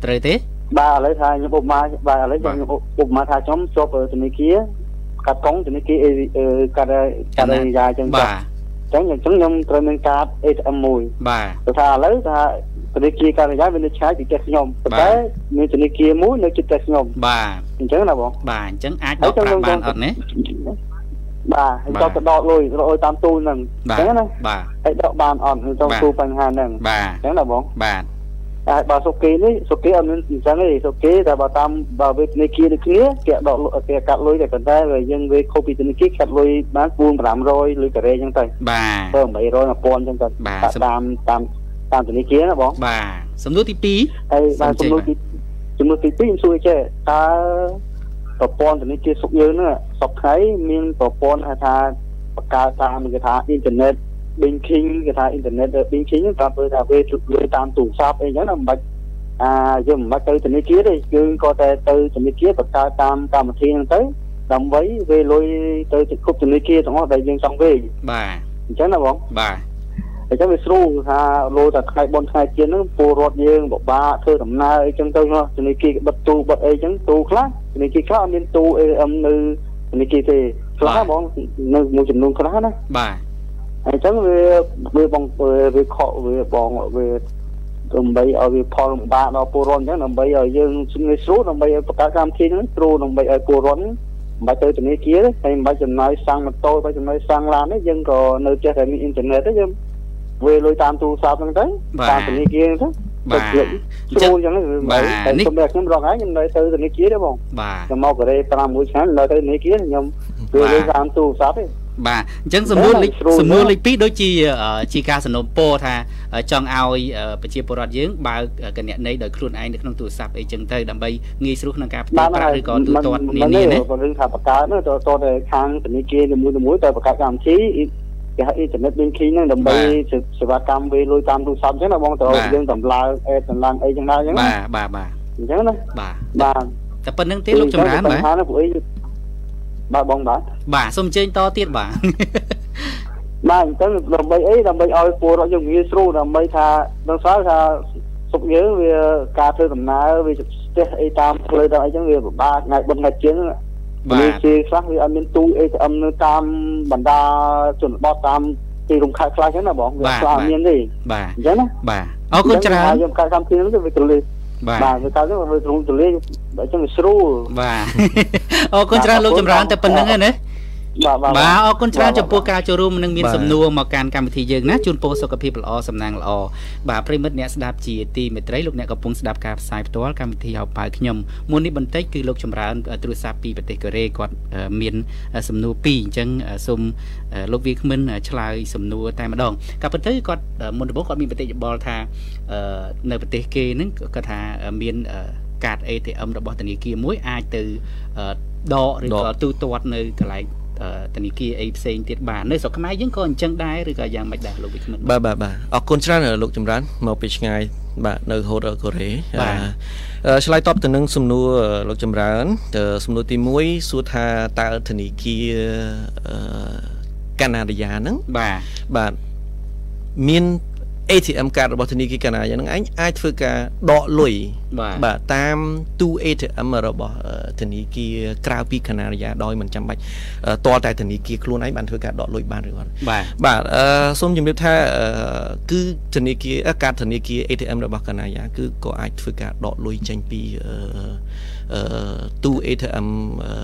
ត្រូវទេ បាទឥឡូវថាខ្ញុំឧបមាបាទឥឡូវខ្ញុំឧបមាថាខ្ញុំជាប់ធនាគារកាត់កុងធនាគារអឺកាត់កាត់យ៉ាអញ្ចឹងបាទអញ្ចឹងអញ្ចឹងខ្ញុំត្រូវមានកាត ATM មួយបាទទៅថាឥឡូវថាធនាគារការិយាវានៅឆ្ងាយពីផ្ទះខ្ញុំប៉ុន្តែមានធនាគារមួយនៅជិតផ្ទះខ្ញុំបាទអញ្ចឹងណាបងបាទអញ្ចឹងអាចដកប្រាក់បានអត់ណាបាទហើយក៏ទៅដកលុយរកឲ្យតាមទូហ្នឹងអញ្ចឹងណាបាទហើយដកបានអត់ខ្ញុំចង់ទូបញ្ហាហ្នឹងបាទអញ្ចឹងណាបងបាទ ហើយបើសុគេនេះសុគេអត់មានអញ្ចឹងទេសុគេតែបើតាមបើវេធនាគារដូចគ្នាគេដកគេកាត់លុយតែប៉ុន្តែយើងវេខុសពីធនាគារកាត់លុយបាន4 500លុយការ៉េអញ្ចឹងទៅបាទទៅ800 1000អញ្ចឹងទៅតាមតាមតាមធនាគារណាបងបាទសំណួរទី2ហើយបាទសំណួរទីសំណួរទី2ខ្ញុំសួរចេះតើប្រព័ន្ធធនាគារសុខយើងហ្នឹងសពថ្ងៃមានប្រព័ន្ធហៅថាបង្កើតតាមគេថាអ៊ីនធឺណិត banking គេថាអ៊ីនធឺណិត banking ហ្នឹងតាមធ្វើថាវាជួយតាមទូរស័ព្ទអីចឹងណាមិនបាច់អាយើងមិនបាច់ទៅធនាគារទេយើងក៏តែទៅធនាគារបង្កើតតាមកម្មវិធីហ្នឹងទៅដើម្បីវេលុយទៅគ្រប់ធនាគារទាំងអស់ដែលយើងចង់វេបាទអញ្ចឹងណាបងបាទអញ្ចឹងវាស្រួលថាលោតែថ្ងៃបនថ្ងៃជិនហ្នឹងពលរដ្ឋយើងពិបាកធ្វើដំណើរអីចឹងទៅធនាគារបិទទូបិទអីចឹងទូខ្លះធនាគារខ្លះអត់មានទូ ATM នៅធនាគារទេខ្លះហ្មងនៅមួយចំនួនខ្លះណាបាទ អញ្ចឹងវាវាបងវាខកវាបងវាដើម្បីឲ្យវាផលលំបាកដល់ពលរដ្ឋអញ្ចឹងដើម្បីឲ្យយើងងាយស្រួលដើម្បីឲ្យបង្កើតកម្មវិធីហ្នឹងស្រួលដើម្បីឲ្យពលរដ្ឋមិនបាច់ទៅធនាគារទេហើយមិនបាច់ចំណាយសាំងម៉ូតូបាច់ចំណាយសាំងឡានទេយើងក៏នៅចេះតែមានអ៊ីនធឺណិតទេយើងវេលុយតាមទូរស័ព្ទហ្នឹងទៅតាមធនាគារហ្នឹងទៅបាទស្រួលអញ្ចឹងបាទនេះសម្រាប់ខ្ញុំរកហើយខ្ញុំនៅទៅធនាគារទេបងបាទខ្ញុំមកកូរ៉េ5មួយឆ្នាំនៅទៅធនាគារខ្ញុំវេលុយតាមទូរស័ព្ទទេ បាទអញ្ចឹងសំណួរលេខសំណួរលេខ2ដូចជាជាការសំណូមពរថាចង់ឲ្យប្រជាពលរដ្ឋយើងបើកកណន័យដោយខ្លួនឯងនៅក្នុងទូរស័ព្ទអីចឹងទៅដើម្បីងាយស្រួលក្នុងការផ្ទេរប្រាក់ឬក៏ទូទាត់នានាណាបើរឿងថាបង្កើតនោះទៅតទៅខាងធនាគារនីមួយៗទៅបង្កើតកម្មវិធីគេហៅអ៊ីនធឺណិត banking ហ្នឹងដើម្បីសេវាកម្មវេលុយតាមទូរស័ព្ទអញ្ចឹងណាបងទៅយើងតម្លើងអេតតម្លើងអីចឹងដែរអញ្ចឹងបាទបាទបាទអញ្ចឹងណាបាទបាទតែប៉ុណ្្នឹងទេលោកចម្រើនបាទ បញ្ហានោះពួកអីបាទបងបាទបាទសូមអញ្ជើញតទៀតបាទបាទអញ្ចឹងដើម្បីអីដើម្បីឲ្យពលរដ្ឋយើងងាយស្រួលដើម្បីថាដឹងស្រាប់ថាសុខយើងវាការធ្វើដំណើរវាស្ទះអីតាមផ្លូវតាមអីចឹងវាពិបាកថ្ងៃបុណ្យថ្ងៃជើងបាទជាខ្លះវាអត់មានទូ ATM នៅតាមបណ្ដាជនបទតាមទីរំខាត់ខ្លះចឹងណាបងវាខ្លះមានទេបាទអញ្ចឹងណាបាទអរគុណច្រើនយើងកាត់កម្មវិធីហ្នឹងវាទូលេ បាទបាទវាកាត់ទៅវាទូទូលេអញ្ចឹងវាស្រួលបាទអរគុណច្រើនលោកចម្រើនតែប៉ុណ្្នឹងឯណា បាទបាទបាទអរគុណច្រើនចំពោះការចូលរួមនិងមានសំណួរមកកាន់កម្មវិធីយើងណាជូនពរសុខភាពល្អសំណាងល្អបាទប្រិមិត្តអ្នកស្ដាប់ជាទីមេត្រីលោកអ្នកកំពុងស្ដាប់ការផ្សាយផ្ទាល់កម្មវិធីហៅប៉ៅខ្ញុំមុននេះបន្តិចគឺលោកចម្រើនទូរស័ព្ទពីប្រទេសកូរ៉េគាត់មានសំណួរពីរអញ្ចឹងសូមលោកវាគ្មិនឆ្លើយសំណួរតែម្ដងក៏ប៉ុន្តែគាត់មុនដំបូងគាត់មានប្រតិយោបល់ថានៅប្រទេសគេហ្នឹងគាត់ថាមានកាត ATM របស់ធនាគារមួយអាចទៅដកឬក៏ទូទាត់នៅកន្លែង ធនាគារអីផ្សេងទៀតបាននៅស្រុកខ្មែរយើងក៏អញ្ចឹងដែរឬក៏យ៉ាងម៉េចដែរលោកវិក្កាមបាទបាទបាទអរគុណច្រើនលោកចម្រើន មកពីឆ្ងាយបាទនៅហូតកូរ៉េឆ្លើយតបទៅនឹងសំណួរលោកចម្រើនសំណួរទី1សួរថាតើធនាគារកាណាឌីយ៉ាហ្នឹងបាទបាទមាន ATM កាតរបស់ធនាគារកាណាឌីយ៉ាហ្នឹងឯងអាចធ្វើការដកលុយបាទតាមទូ ATM របស់ធនាគារក្រៅពីកាណាឌីយ៉ាដោយមិនចាំបាច់តលតែធនាគារខ្លួនឯងបានធ្វើការដកលុយបានឬអត់បាទបាទអឺសូមជម្រាបថាគឺធនាគារកាតធនាគារ ATM របស់កាណាឌីយ៉ាគឺក៏អាចធ្វើការដកលុយចេញពីអឺ ទូ ATM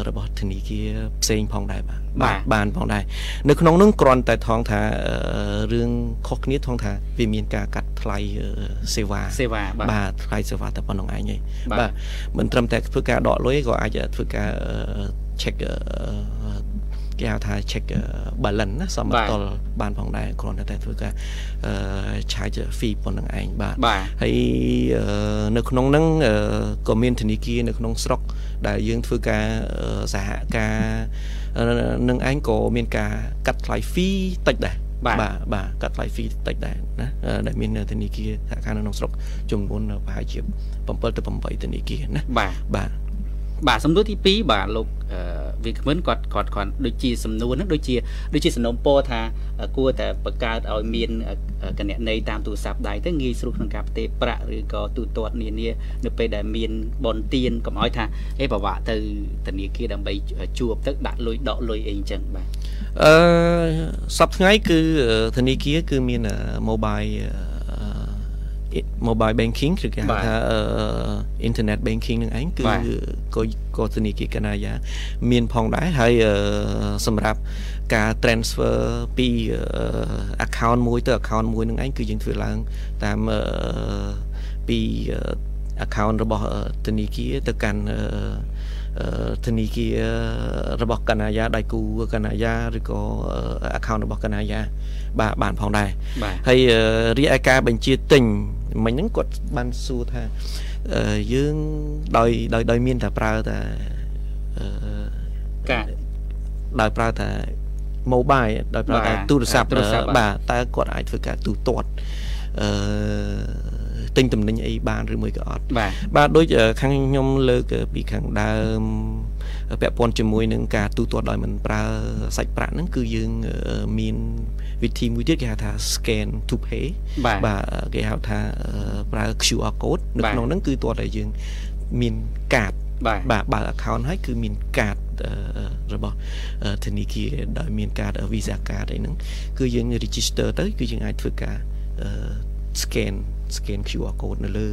របស់ធនាគារផ្សេងផងដែរបាទបាទបានផងដែរនៅក្នុងនោះគ្រាន់តែថងថាអឺរឿងខុសគ្នាថងថាវាមានការកាត់ថ្លៃអឺសេវាសេវាបាទបាទថ្លៃសេវាតែប៉ុណ្្នឹងឯងទេបាទបាទមិនត្រឹមតែធ្វើការដកលុយក៏អាចធ្វើការអឺ check អឺ គេហៅថា check អឺ balance ណាសមតលបានផងដែរគ្រាន់តែតែធ្វើការអឺ charge fee ប៉ុណ្្នឹងឯងបាទបាទហើយអឺនៅក្នុងហ្នឹងអឺក៏មានធនាគារនៅក្នុងស្រុកដែលយើងធ្វើការអឺសហការអឺនឹងឯងក៏មានការកាត់ថ្លៃ fee តិចដែរបាទបាទបាទកាត់ថ្លៃ fee តិចដែរណាអឺដែលមានធនាគារសហការនៅក្នុងស្រុកចំនួនប្រហែលជា7ទៅ8ធនាគារណាបាទបាទ បាទសំណួរទី2បាទលោកអឺវាគ្មិនគាត់គាត់គាត់ដូចជាសំណួរហ្នឹងដូចជាដូចជាសំណុំពរថាអឺគួរតែបង្កើតឲ្យមានអឺគណនីតាមទូរស័ព្ទដៃទៅងាយស្រួលក្នុងការផ្ទេរប្រាក់ឬក៏ទូទាត់នានានៅពេលដែលមានបនទៀនកុំឲ្យថាអេប្រវាក់ទៅធនាគារដើម្បីជួបទៅដាក់លុយដកលុយអីអញ្ចឹងបាទអឺសប្តាហ៍ថ្ងៃគឺអឺធនាគារគឺមានអឺ mobile អឺ mobile banking ឬគេហៅបាទថាអឺ internet banking នឹងឯងគឺបាទក៏ក៏ធនាគារកណ្ដាលយ៉ាមានផងដែរហើយអឺសម្រាប់ការ transfer ពីអឺ account មួយទៅ account មួយនឹងឯងគឺយើងធ្វើឡើងតាមអឺពីអឺ account របស់អឺធនាគារទៅកាន់អឺអឺ ធនាគាររបស់កណ្ដាលយ៉ាដៃគូកណ្ដាលយ៉ាឬក៏អឺ account របស់កណ្ដាលយ៉ាបាទបានផងដែរបាទហើយអឺរីឯការបញ្ជាទិញមិញហ្នឹងគាត់បានសួរថាអឺយើងដោយដោយដោយមានតែប្រើតែអឺការដោយប្រើតែ mobile ដោយប្រើតែបាទទូរស័ព្ទទូរស័ព្ទបាទតើគាត់អាចធ្វើការទូទាត់អឺ ទិញតំណែងអីបានឬមួយក៏អត់បាទបាទដូចអឺខាងខ្ញុំលើកអឺពីខាងដើមអឺពាក់ព័ន្ធជាមួយនឹងការទូទាត់ដោយមិនប្រើសាច់ប្រាក់ហ្នឹងគឺយើងអឺមានវិធីមួយទៀតគេហៅថា scan to pay បាទបាទគេហៅថាអឺប្រើ QR code នៅបាទក្នុងហ្នឹងគឺទាល់តែយើងមានកាតបាទបាទបើ account ហើយគឺមានកាតអឺរបស់អឺធនាគារដោយមានកាត Visa card អីហ្នឹងគឺយើង register ទៅគឺយើងអាចធ្វើការអឺ scan scan QR code នៅលើ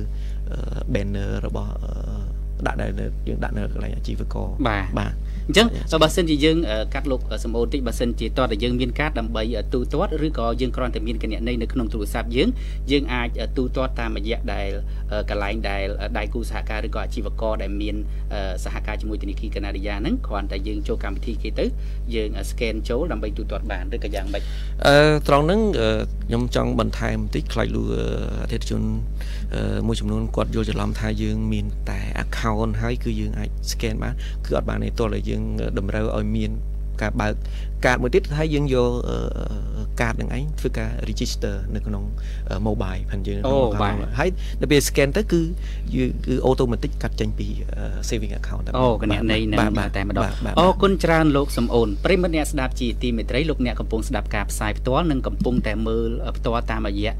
អឺ banner របស់អឺ ដាក់ដែលនៅយើងដាក់នៅកន្លែងអាជីវករបាទបាទអញ្ចឹងបើសិនជាយើងអឺកាត់លោកអឺសំអូនតិចបើសិនជាតើតើយើងមានកាតដើម្បីអឺទូទាត់ឬក៏យើងគ្រាន់តែមានគណនីនៅក្នុងទូរស័ព្ទយើងយើងអាចអឺទូទាត់តាមរយៈដែលអឺកន្លែងដែលអឺដៃគូសហការឬក៏អាជីវករដែលមានអឺសហការជាមួយធនាគារកណាឌីយ៉ាហ្នឹងគ្រាន់តែយើងចូលកម្មវិធីគេទៅយើងអឺ scan ចូលដើម្បីទូទាត់បានឬក៏យ៉ាងម៉េចអឺត្រង់ហ្នឹងអឺខ្ញុំចង់បន្ថែមបន្តិចខ្លាចលឺអតិថិជនអឺ មួយចំនួនគាត់យល់ច្រឡំថាយើងមានតែ account ហើយគឺយើងអាច scan បានគឺអត់បានទេទោះតែយើងតម្រូវឲ្យមានការបើក កាតមួយទៀតហើយយើងយកអឺកាតនឹងឯងធ្វើការ register នៅក្នុងអឺ mobile ផងយើងនៅក្នុងអូ account បាទហើយដល់ពេល scan ទៅគឺយើងគឺ automatic កាត់ចេញពីអឺ saving account តែអូគណនីនឹងបាទតែម្ដងបាទបាទអរគុណច្រើនលោកសំអូនប្រិមត្តអ្នកស្ដាប់ជាទីមេត្រីលោកអ្នកកំពុងស្ដាប់ការផ្សាយផ្ទាល់និងកំពុងតែមើលផ្ទាល់តាមរយៈ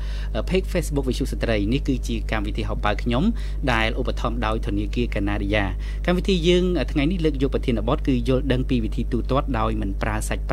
page Facebook វិទ្យុស្ត្រីនេះគឺជាកម្មវិធីហៅបើខ្ញុំដែលឧបត្ថម្ភដោយធនាគារកណាឌីយ៉ាកម្មវិធីយើងថ្ងៃនេះលើកយកប្រធានបទគឺយល់ដឹងពីវិធីទូទាត់ដោយមិនប្រើសាច់ប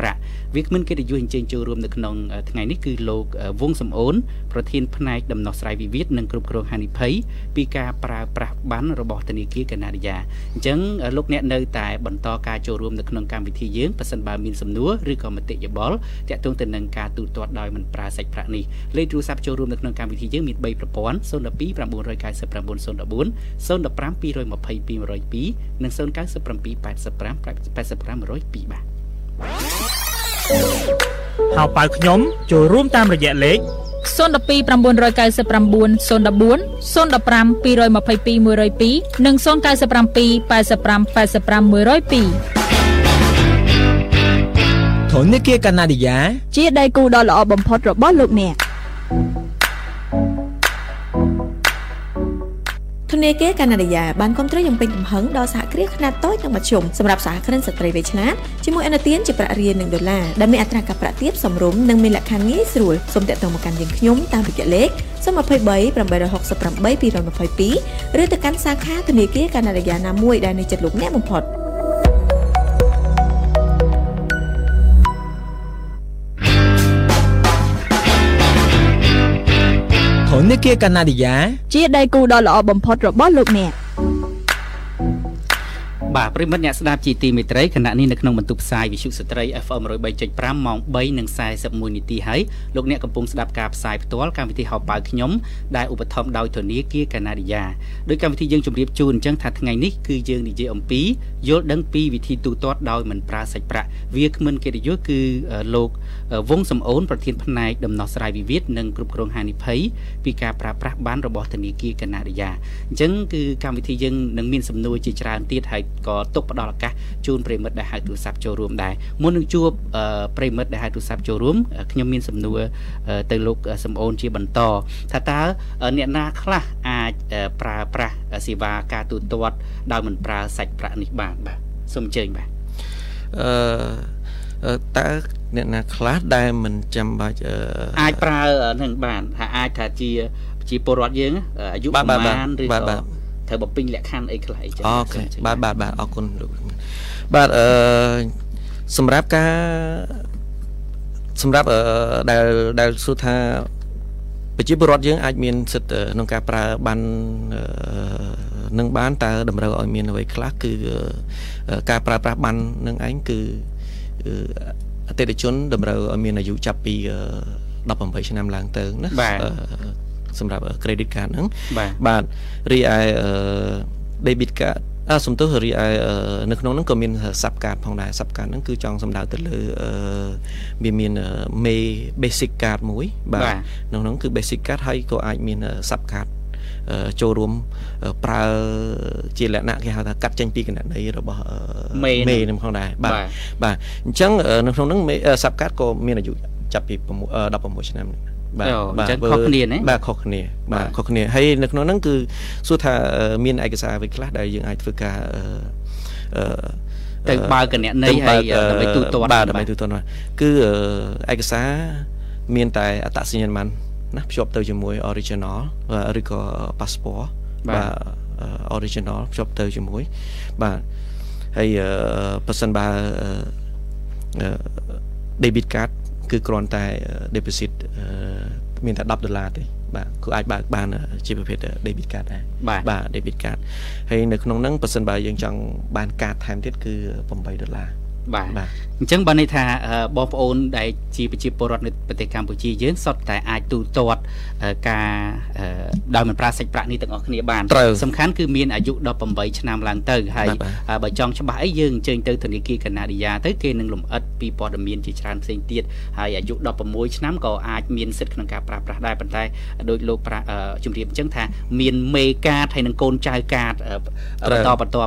្រាក់វាគ្មិនកិត្តិយសអញ្ជើញចូលរួមនៅក្នុងថ្ងៃនេះគឺលោកវងសំអូនប្រធានផ្នែកដំណោះស្រាយវិវាទនិងគ្រប់គ្រងហានិភ័យពីការប្រើប្រាស់ប័ណ្ណរបស់ធនាគារកណាឌីយ៉ាអញ្ចឹងលោកអ្នកនៅតែបន្តការចូលរួមនៅក្នុងកម្មវិធីយើងប៉ះសិនបើមានសំណួរឬក៏មតិយោបល់តាក់ទងទៅនឹងការទូទាត់ដោយមិនប្រើសាច់ប្រាក់នេះលេខទូរស័ព្ទចូលរួមនៅក្នុងកម្មវិធីយើងមាន3ប្រព័ន្ធ012 999 014 015 222 102និង097 85 85 102បាទ ហៅប៉ៅខ្ញុំចូលរួមតាមរយៈលេខ012 999 014 015 222 102និង097 85 85 102ធនធានកាណាឌីយ៉ាជាដៃគូដ៏ល្អបំផុតរបស់លោកអ្នក ធនាគារកាណាឌីយ៉ាបានគ្រប់គ្រងយ៉ាងពេញទំហឹងដល់សហគ្រាសខ្នាតតូចនិងមធ្យមសម្រាប់សហគ្រិនស្ត្រីវ័យឆ្លាតជាមួយអនុទានជាប្រាក់រៀលនិងដុល្លារដែលមានអត្រាការប្រាក់ទាបសមរម្យនិងមានលក្ខខណ្ឌងាយស្រួលសូមតាក់ទងមកកាន់យើងខ្ញុំតាមរយៈលេខ023 868 222ឬទៅកាន់សាខាធនាគារកាណាឌីយ៉ាណាមួយដែលនៅជិតលោកអ្នកបំផុត នធានកាណាឌីយ៉ាជាដៃគូដ៏ល្អបំផុតរបស់លោកអ្នកធ បាទប្រិមិត្តអ្នកស្ដាប់ជីទីមេត្រីខណៈនេះនៅក្នុងបន្ទប់ផ្សាយវិទ្យុស្ត្រី FM 103.5ម៉ោង3:41នាទីហើយលោកអ្នកកំពុងស្ដាប់ការផ្សាយផ្ទាល់កម្មវិធីហៅប៉ៅខ្ញុំដែលឧបត្ថម្ភដោយធនាគារកាណាឌីយ៉ាដោយកម្មវិធីយើងជម្រាបជូនអញ្ចឹងថាថ្ងៃនេះគឺយើងនិយាយអំពីយល់ដឹងពីវិធីទូទាត់ដោយមិនប្រើសាច់ប្រាក់វាគ្មិនកិត្តិយសគឺលោកវងសំអូនប្រធានផ្នែកដំណោះស្រាយវិវាទនិងគ្រប់គ្រងហានិភ័យពីការប្រើប្រាស់បានរបស់ធនាគារកាណាឌីយ៉ាអញ្ចឹងគឺកម្មវិធីយើងនឹងមានសំណួរជាច្រើនទៀតហើយក៏ទុកផ្ដល់ឱកាសជូនប្រិមិត្តដែលហៅទូរស័ព្ទចូលរួមដែរមុននឹងជួបប្រិមិត្តដែលហៅទូរស័ព្ទចូលរួមខ្ញុំមានសំណួរទៅលោកសំអូនជាបន្តថាតើអ្នកណាខ្លះអាចប្រើប្រាស់សេវាការទូទាត់ដោយមិនប្រើសាច់ប្រាក់នេះបានបាទសូមអញ្ជើញបាទអឺតើអ្នកណាខ្លះដែលមិនចាំបាច់អាចប្រើនឹងបានថាអាចថាជាជាពលរដ្ឋយើងអាយុប្រហែលឬក៏ ត្រូវបំពេញលក្ខខណ្ឌអីខ្លះអីចឹងអូខេបាទបាទបាទអរគុណលោកបាទអឺសម្រាប់ការសម្រាប់ដែលដែលសួរថាប្រជាពលរដ្ឋយើងអាចមានសិទ្ធិក្នុងការប្រើបាននឹងបានតើតម្រូវឲ្យមានអ្វីខ្លះគឺការប្រើប្រាស់បាននឹងឯងគឺអតិថិជនតម្រូវឲ្យមានអាយុចាប់ពី18ឆ្នាំឡើងទៅណា សម្រាប់ credit card ហ្នឹងបាទរីឯ debit card អសំទោសរីឯនៅក្នុងហ្នឹងក៏មាន sub card ផងដែរ sub card ហ្នឹងគឺចង់សំដៅទៅលើវាមានមេ basic card មួយបាទក្នុងហ្នឹងគឺ basic card ហើយក៏អាចមាន sub card ចូលរួមប្រើជាលក្ខណៈគេហៅថាកាត់ចេញពីគណនីរបស់មេមេនឹងផងដែរបាទបាទអញ្ចឹងនៅក្នុងហ្នឹងសាប់កាត់ក៏មានអាយុចាប់ពី16ឆ្នាំ បាទអញ្ចឹងខុសគ្នាណាបាទខុសគ្នាបាទខុសគ្នាហើយនៅក្នុងហ្នឹងគឺសួរថាមានឯកសារអ្វីខ្លះដែលយើងអាចធ្វើការអឺទៅបើកណនីហើយដើម្បីទូទាត់បាទដើម្បីទូទាត់គឺឯកសារមានតែអត្តសញ្ញាណប័ណ្ណណាភ្ជាប់ទៅជាមួយ original ឬក៏ passport បាទ original ភ្ជាប់ទៅជាមួយបាទហើយប៉ះសិនបើ debit card គឺគ្រាន់តែ deposit មានតែ10ដុល្លារទេបាទគឺអាចបើកបានជាប្រភេទ debit card ដែរបាទ debit card ហើយនៅក្នុងហ្នឹងប៉ះសិនបើយើងចង់បានកាតថែមទៀតគឺ8ដុល្លារ បាទអញ្ចឹងបានន័យថាបងប្អូនដែលជាប្រជាពលរដ្ឋនៅប្រទេសកម្ពុជាយើងសុទ្ធតែអាចទូទាត់ការដោយមិនប្រើសាច់ប្រាក់នេះទាំងអស់គ្នាបានសំខាន់គឺមានអាយុ18ឆ្នាំឡើងទៅហើយបើចង់ច្បាស់អីយើងអញ្ជើញទៅធនាគារកណាឌីយ៉ាទៅគេនឹងលំអិតពីព័ត៌មានជាច្រើនផ្សេងទៀតហើយអាយុ16ឆ្នាំក៏អាចមានសិទ្ធិក្នុងការប្រើប្រាស់ដែរប៉ុន្តែដោយលោកជំរាបអញ្ចឹងថាមានមេកាតហើយនឹងកូនចៅកាតបន្តបន្ត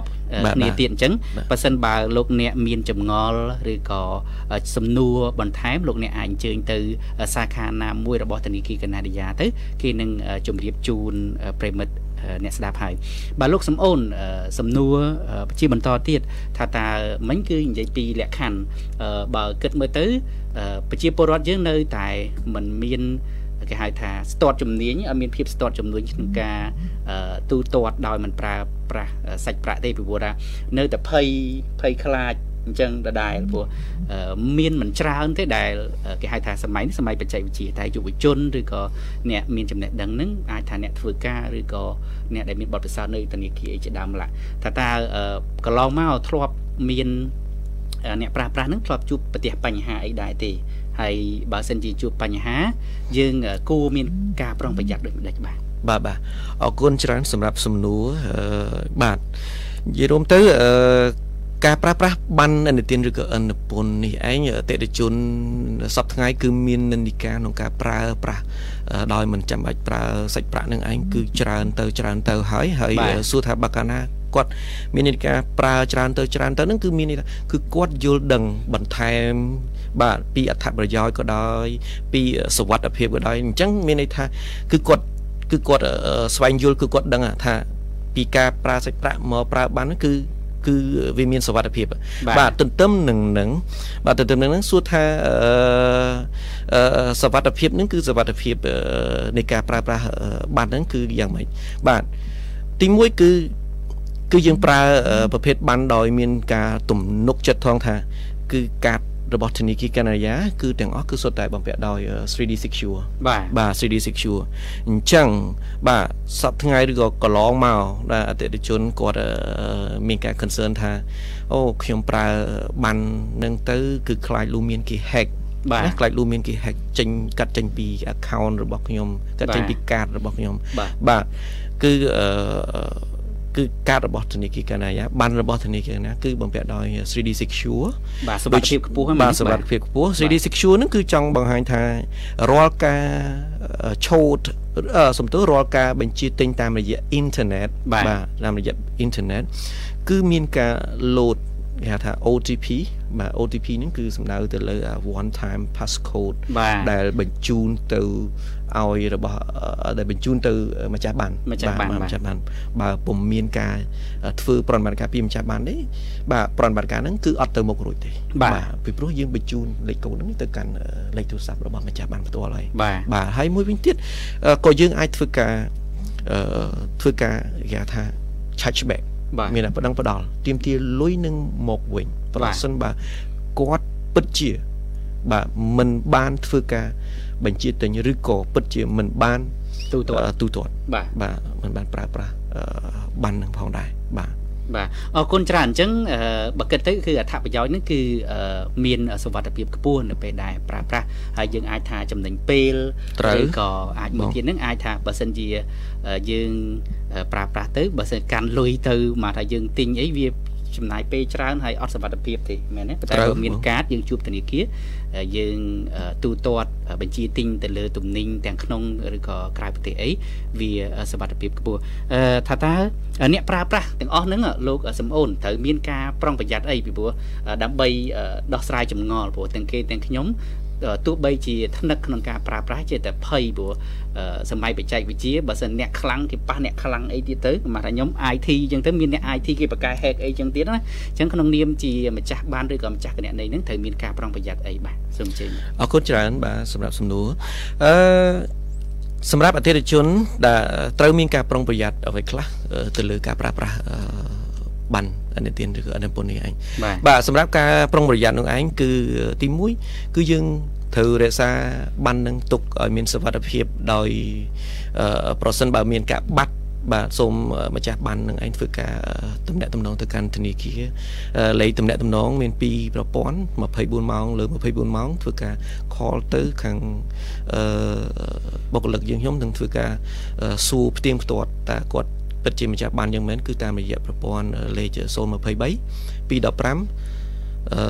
គ្នាទៀតអញ្ចឹងបើសិនបើលោកអ្នកមានចម្ងល់ឬក៏សំណួរបន្ថែមលោកអ្នកអាចអញ្ជើញទៅសាខាណាមួយរបស់ធនាគារកណាឌីយ៉ាទៅគេនឹងជម្រាបជូនប្រិមិត្តអ្នកស្ដាប់ហើយបាទលោកសំអូនសំណួរជាបន្តទៀតថាតើមិញគឺនិយាយពីលក្ខខណ្ឌបើគិតមើលទៅប្រជាពលរដ្ឋយើងនៅតែមិនមាន គេហៅថាស្ទាត់ជំនាញឲ្យមានភាពស្ទាត់ជំនាញក្នុងការទូទាត់ដោយមិនប្រើប្រាស់សាច់ប្រាក់ទេពីព្រោះថានៅតែភ័យភ័យខ្លាចអញ្ចឹងដដែលព្រោះមានមិនច្រើនទេដែលគេហៅថាសម័យនេះសម័យបច្ចេកវិទ្យាតែយុវជនឬក៏អ្នកមានចំណេះដឹងនឹងអាចថាអ្នកធ្វើការឬក៏អ្នកដែលមានបទពិសោធន៍នៅធនាគារអីជាដើមឡាថាតើកន្លងមកធ្លាប់មានអ្នកប្រាស់ប្រាស់នឹងធ្លាប់ជួបប្រទះបញ្ហាអីដែរទេ ហើយបើសិនជាជួបបញ្ហា យើងគួរមានការប្រុងប្រយ័ត្នដូចម្ដេចបាទបាទបាទអរគុណច្រើនសម្រាប់សំណួរបាទនិយាយរួមទៅអឺការប្រើប្រាស់បាននិទានឬក៏អនុពន្ធនេះឯងអតិថិជនសពថ្ងៃគឺមាននិន្នាការក្នុងការប្រើប្រាស់ដោយមិនចាំបាច់ប្រើសាច់ប្រាក់នឹងឯងគឺច្រើនទៅច្រើនទៅហើយហើយសួរថាបើកាលណាគាត់មាននិន្នាការប្រើច្រើនទៅច្រើនទៅនឹងគឺមានន័យថាគឺគាត់យល់ដឹងបន្ថែម បាទពីអត្ថប្រយោជន៍ក៏ដោយ ពីសវត្ថភាពក៏ដោយអញ្ចឹងមានន័យថាគឺគាត់គឺគាត់ស្វែងយល់គឺគាត់ដឹងថាពីការប្រើសាច់ប្រាក់មកប្រើបានគឺគឺវាមានសវត្ថភាពបាទទន្ទឹមនឹងនឹងបាទទន្ទឹមនឹងនឹងសួរថាអឺសវត្ថភាពនឹងគឺសវត្ថភាពនៃការប្រើប្រាស់បាត់ហ្នឹងគឺយ៉ាងម៉េចបាទទី1គឺគឺយើងប្រើប្រភេទបានដោយមានការទំនុកចិត្តថងថា គឺកាត់ របស់ធនាគារកាណាឌីយ៉ាគឺទាំងអស់គឺសុទ្ធតែបំពាក់ដោយ 3D Secure បាទបាទ 3D Secure អញ្ចឹងបាទសប្តាហ៍ថ្ងៃឬក៏កន្លងមកដែលអតិថិជនគាត់អឺមានការ concern ថាអូខ្ញុំប្រើបាននឹងទៅ គឺខ្លាចលូមានគេ hack បាទណាខ្លាចលូមានគេ hack ចេញកាត់ចេញពី account របស់ខ្ញុំកាត់ចេញបាទពីកាតរបស់ខ្ញុំបាទបាទគឺអឺ គឺកាតរបស់ធនាគារកាណាយ៉ាបានរបស់ធនាគារណាគឺបំពាក់ដោយ 3D Secure បាទសុវត្ថិភាពខ្ពស់ហ្នឹងបាទសុវត្ថិភាពខ្ពស់ 3D Secure ហ្នឹងគឺចង់បង្ហាញថារាល់ការអឺឆូតអឺសំទោសរាល់ការបញ្ជាទិញតាមរយៈអ៊ីនធឺណិតបាទតាមរយៈអ៊ីនធឺណិតគឺមានការ load គេហៅថា OTP បាទ OTP ហ្នឹងគឺសំដៅទៅលើអា one time passcode បាទដែលបញ្ជូនទៅឲ្យរបស់អឺដែលបញ្ជូនទៅម្ចាស់បានម្ចាស់បានបាទម្ចាស់បានបើពុំមានការធ្វើប្រតិបត្តិការពីម្ចាស់បានទេបាទប្រតិបត្តិការហ្នឹងគឺអត់ទៅមុខរួចទេបាទពីព្រោះយើងបញ្ជូនលេខកូដហ្នឹងទៅកាន់អឺលេខទូរស័ព្ទរបស់ម្ចាស់បានផ្ទាល់ហើយបាទបាទហើយមួយវិញទៀតអឺក៏យើងអាចធ្វើការអឺធ្វើការគេហៅថា chargeback បាទ មានតែប្តឹងផ្ដាល់ទៀមទាលុយនឹងមកវិញប្របាទសិនបើគាត់ពិតជាបាទមិនបានធ្វើការបញ្ជាទិញឬក៏ពិតជាមិនបានទូទាត់អឺទូទាត់បាទបាទមិនបានប្រើប្រាស់អឺបាននឹងផងដែរបាទ បាទអរគុណច្រើនអញ្ចឹងអឺបើគិតទៅគឺអត្ថប្រយោជន៍នេះគឺអឺមានសុវត្ថិភាពខ្ពស់នៅពេលដែលប្រើប្រាស់ហើយយើងអាចថាចំណេញពេលត្រូវឬក៏អាចមួយបងទៀតហ្នឹងអាចថាបើសិនជាអឺយើងអឺប្រើប្រាស់ទៅបើសិនកាន់លុយទៅមកថាយើងទិញអីវាចំណាយពេលច្រើនហើយអត់សុវត្ថិភាពទេមែនទេប៉ុន្តែត្រូវបើមានបងកាតយើងជួបធនាគារអឺយើងអឺទូទាត់ បញ្ជាទិញទៅលើទំនិញទាំងក្នុងឬក៏ក្រៅប្រទេសអីវាសុវត្ថិភាពខ្ពស់អឺថាតើអ្នកប្រើប្រាស់ទាំងអស់ហ្នឹងលោកសំអូនត្រូវមានការប្រុងប្រយ័ត្នអីពីព្រោះអឺដើម្បីអឺដោះស្រាយចម្ងល់ព្រោះទាំងគេទាំងខ្ញុំអឺ ទោះបីជាថ្នឹកក្នុងការប្រើប្រាស់ចេះតែភ័យព្រោះអឺសម័យបច្ចេកវិទ្យាបើសិនអ្នកខ្លាំងគេប៉ះអ្នកខ្លាំងអីទៀតទៅមកថាខ្ញុំ IT អញ្ចឹងទៅមានអ្នក IT គេបកកែ hack អីអញ្ចឹងទៀតណាអញ្ចឹងក្នុងនាមជាម្ចាស់បានឬក៏ម្ចាស់គណនីហ្នឹងត្រូវមានការប្រុងប្រយ័ត្នអីបាទសូមជើញអរគុណច្រើនបាទសម្រាប់សំណួរអឺសម្រាប់អតិថិជនដែលត្រូវមានការប្រុងប្រយ័ត្នអ្វីខ្លះអឺទៅលើការប្រើប្រាស់អឺ បានអនិទានឬក៏អនិពន្ធនេះឯងបាទបាទសម្រាប់ការប្រុងប្រយ័ត្ននោះឯងគឺទី1គឺយើងត្រូវរក្សាបាននឹងទុកឲ្យមានសុវត្ថិភាពដោយអឺប្រសិនបើមានការបាត់បាទសូមអឺម្ចាស់បាននឹងឯងធ្វើការតំណាក់តំណងទៅកាន់ធនាគារអឺលេខតំណាក់តំណងមានពីរប្រព័ន្ធ24ម៉ោងលើ24ម៉ោងធ្វើការ call ទៅខាងអឺបុគ្គលិកយើងខ្ញុំនឹងធ្វើការអឺសួរផ្ទៀងផ្ទាត់តើគាត់ ពិតជាម្ចាស់បានយ៉ាងមែនគឺតាមរយៈប្រព័ន្ធលេខ023 215អឺ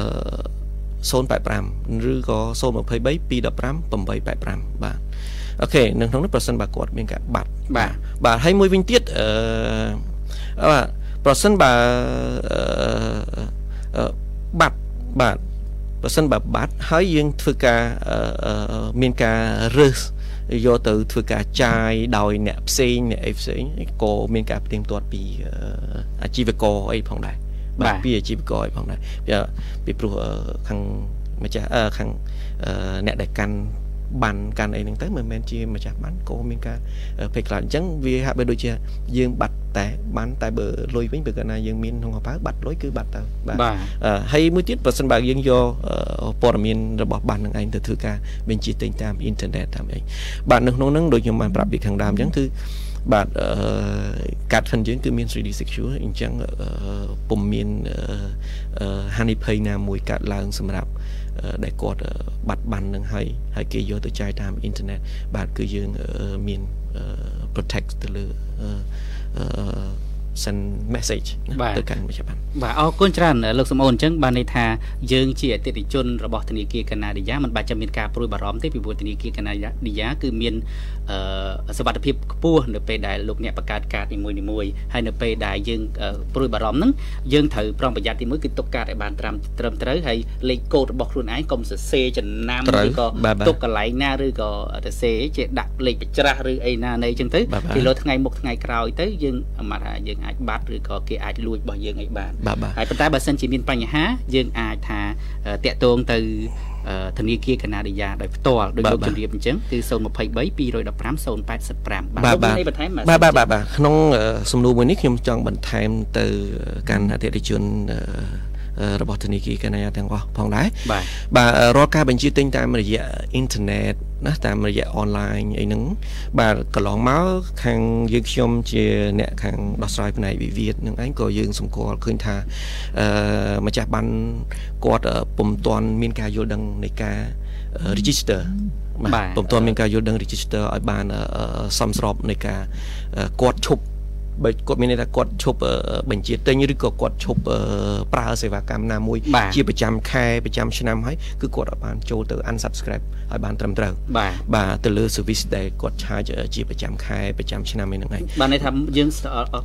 085ឬក៏023 215 885បាទអូខេនៅក្នុងនោះប្រសិនបើគាត់មានការបាត់បាទបាទហើយមួយវិញទៀតអឺអឺបាទប្រសិនបើអឺអឺបាត់បាទប្រសិនបើបាត់ហើយយើងធ្វើការអឺអឺមានការរើស យកទៅធ្វើការចាយដោយអ្នកផ្សេងអ្នកអីផ្សេងក៏មានការផ្ទៀងផ្ទាត់ពីអឺអាជីវករអីផងដែរបាទពីអាជីវករអីផងដែរពីពីព្រោះអឺខាងម្ចាស់អឺខាងអឺអ្នកដែលកាន់ បានកាន់អីហ្នឹងទៅមិនមែនជាម្ចាស់បានក៏មានការអឺភ័យខ្លាចអញ្ចឹងវាហាក់បីដូចជាយើងបាត់តែបានតែបើលុយវិញបើកាលណាយើងមានក្នុងកប៉ាល់បាត់លុយគឺបាត់ទៅបាទបាទអឺហើយមួយទៀតបើសិនបើយើងយកអឺព័ត៌មានរបស់បាននឹងឯងទៅធ្វើការបញ្ជាទិញតាមអ៊ីនធឺណិតតាមអីបាទនៅក្នុងហ្នឹងដូចខ្ញុំបានប្រាប់ពីខាងដើមអញ្ចឹងគឺបាទអឺកាត់ fund យើងគឺមាន 3D secure អញ្ចឹងអឺពុំមានអឺអឺហានិភ័យណាមួយកាត់ឡើងសម្រាប់អឺ ដែលគាត់អឺបាត់បង់នឹងហើយហើយគេយកទៅចាយតាមអ៊ីនធឺណិតបាទគឺយើងអឺមានអឺ protect ទៅលើអឺអឺ send message ណាបាទទៅកាន់ម្ចាស់បានបាទអរគុណច្រើនលោកសំអូនអញ្ចឹងបានន័យថាយើងជាអតិថិជនរបស់ធនាគារកាណាឌីយ៉ាមិនបាច់ចាំមានការព្រួយបារម្ភទេពីព្រោះធនាគារកាណាឌីយ៉ាគឺមានអឺសុវត្ថិភាពខ្ពស់នៅពេលដែលលោកអ្នកបង្កើតកាតនីមួយៗហើយនៅពេលដែលយើងអឺព្រួយបារម្ភហ្នឹងយើងត្រូវប្រុងប្រយ័ត្នទីមួយគឺទុកកាតឲ្យបានត្រឹមត្រឹមត្រូវហើយលេខកូដរបស់ខ្លួនឯងកុំសរសេរចំណាំត្រូវឬក៏បាទបាទទុកកន្លែងណាឬក៏សរសេរជាដាក់លេខបញ្ច្រាស់ឬអីណានៃអញ្ចឹងទៅបាទបាទពីលើថ្ងៃមុខថ្ងៃក្រោយទៅយើងមកថាយើងអាចបាត់ឬក៏គេអាចលួចរបស់យើងអីបានបាទបាទហើយប៉ុន្តែបើសិនជាមានបញ្ហាយើងអាចថាអឺតាក់ទងទៅអឺ ធនាគារកាណាឌីយ៉ាដោយផ្ទាល់ដោយបាទលោកបាទជំរាបអញ្ចឹងគឺ023 215 085បាទលោកបាមានទអីបន្ថែមបាទបាទបាទបាទក្នុងអឺសំណួរមួយនេះខ្ញុំចង់បន្ថែមទៅកាន់អតិថិជនអឺរបស់ធនាគារកណ្ដាលទាំងអស់ផងដែរបាទបាទរាល់ការបញ្ជាទិញតាមរយៈអ៊ីនធឺណិត ណាតាមរយៈអនឡាញអីហ្នឹងបាទកន្លងមកខាងយើងខ្ញុំជាអ្នកខាងដោះស្រាយផ្នែកវិវាទនឹងឯងក៏យើងសម្គាល់ឃើញថាអឺម្ចាស់បានគាត់ពុំទាន់មានការយល់ដឹងនៃការ register បាទពុំទាន់មានការយល់ដឹង register ឲ្យបានសមស្របនៃការគាត់ឈប់ បើគាត់មានន័យថាគាត់ឈប់បញ្ជាទិញឬក៏គាត់ឈប់ប្រើសេវាកម្មណាមួយ ជាប្រចាំខែប្រចាំឆ្នាំហើយគឺគាត់អាចបានចូលទៅ unsubscribe ឲ្យបានត្រឹមត្រូវបាទបាទទៅលើ service ដែលគាត់ charge ជាប្រចាំខែប្រចាំឆ្នាំឯហ្នឹងឯងបាទន័យថាយើង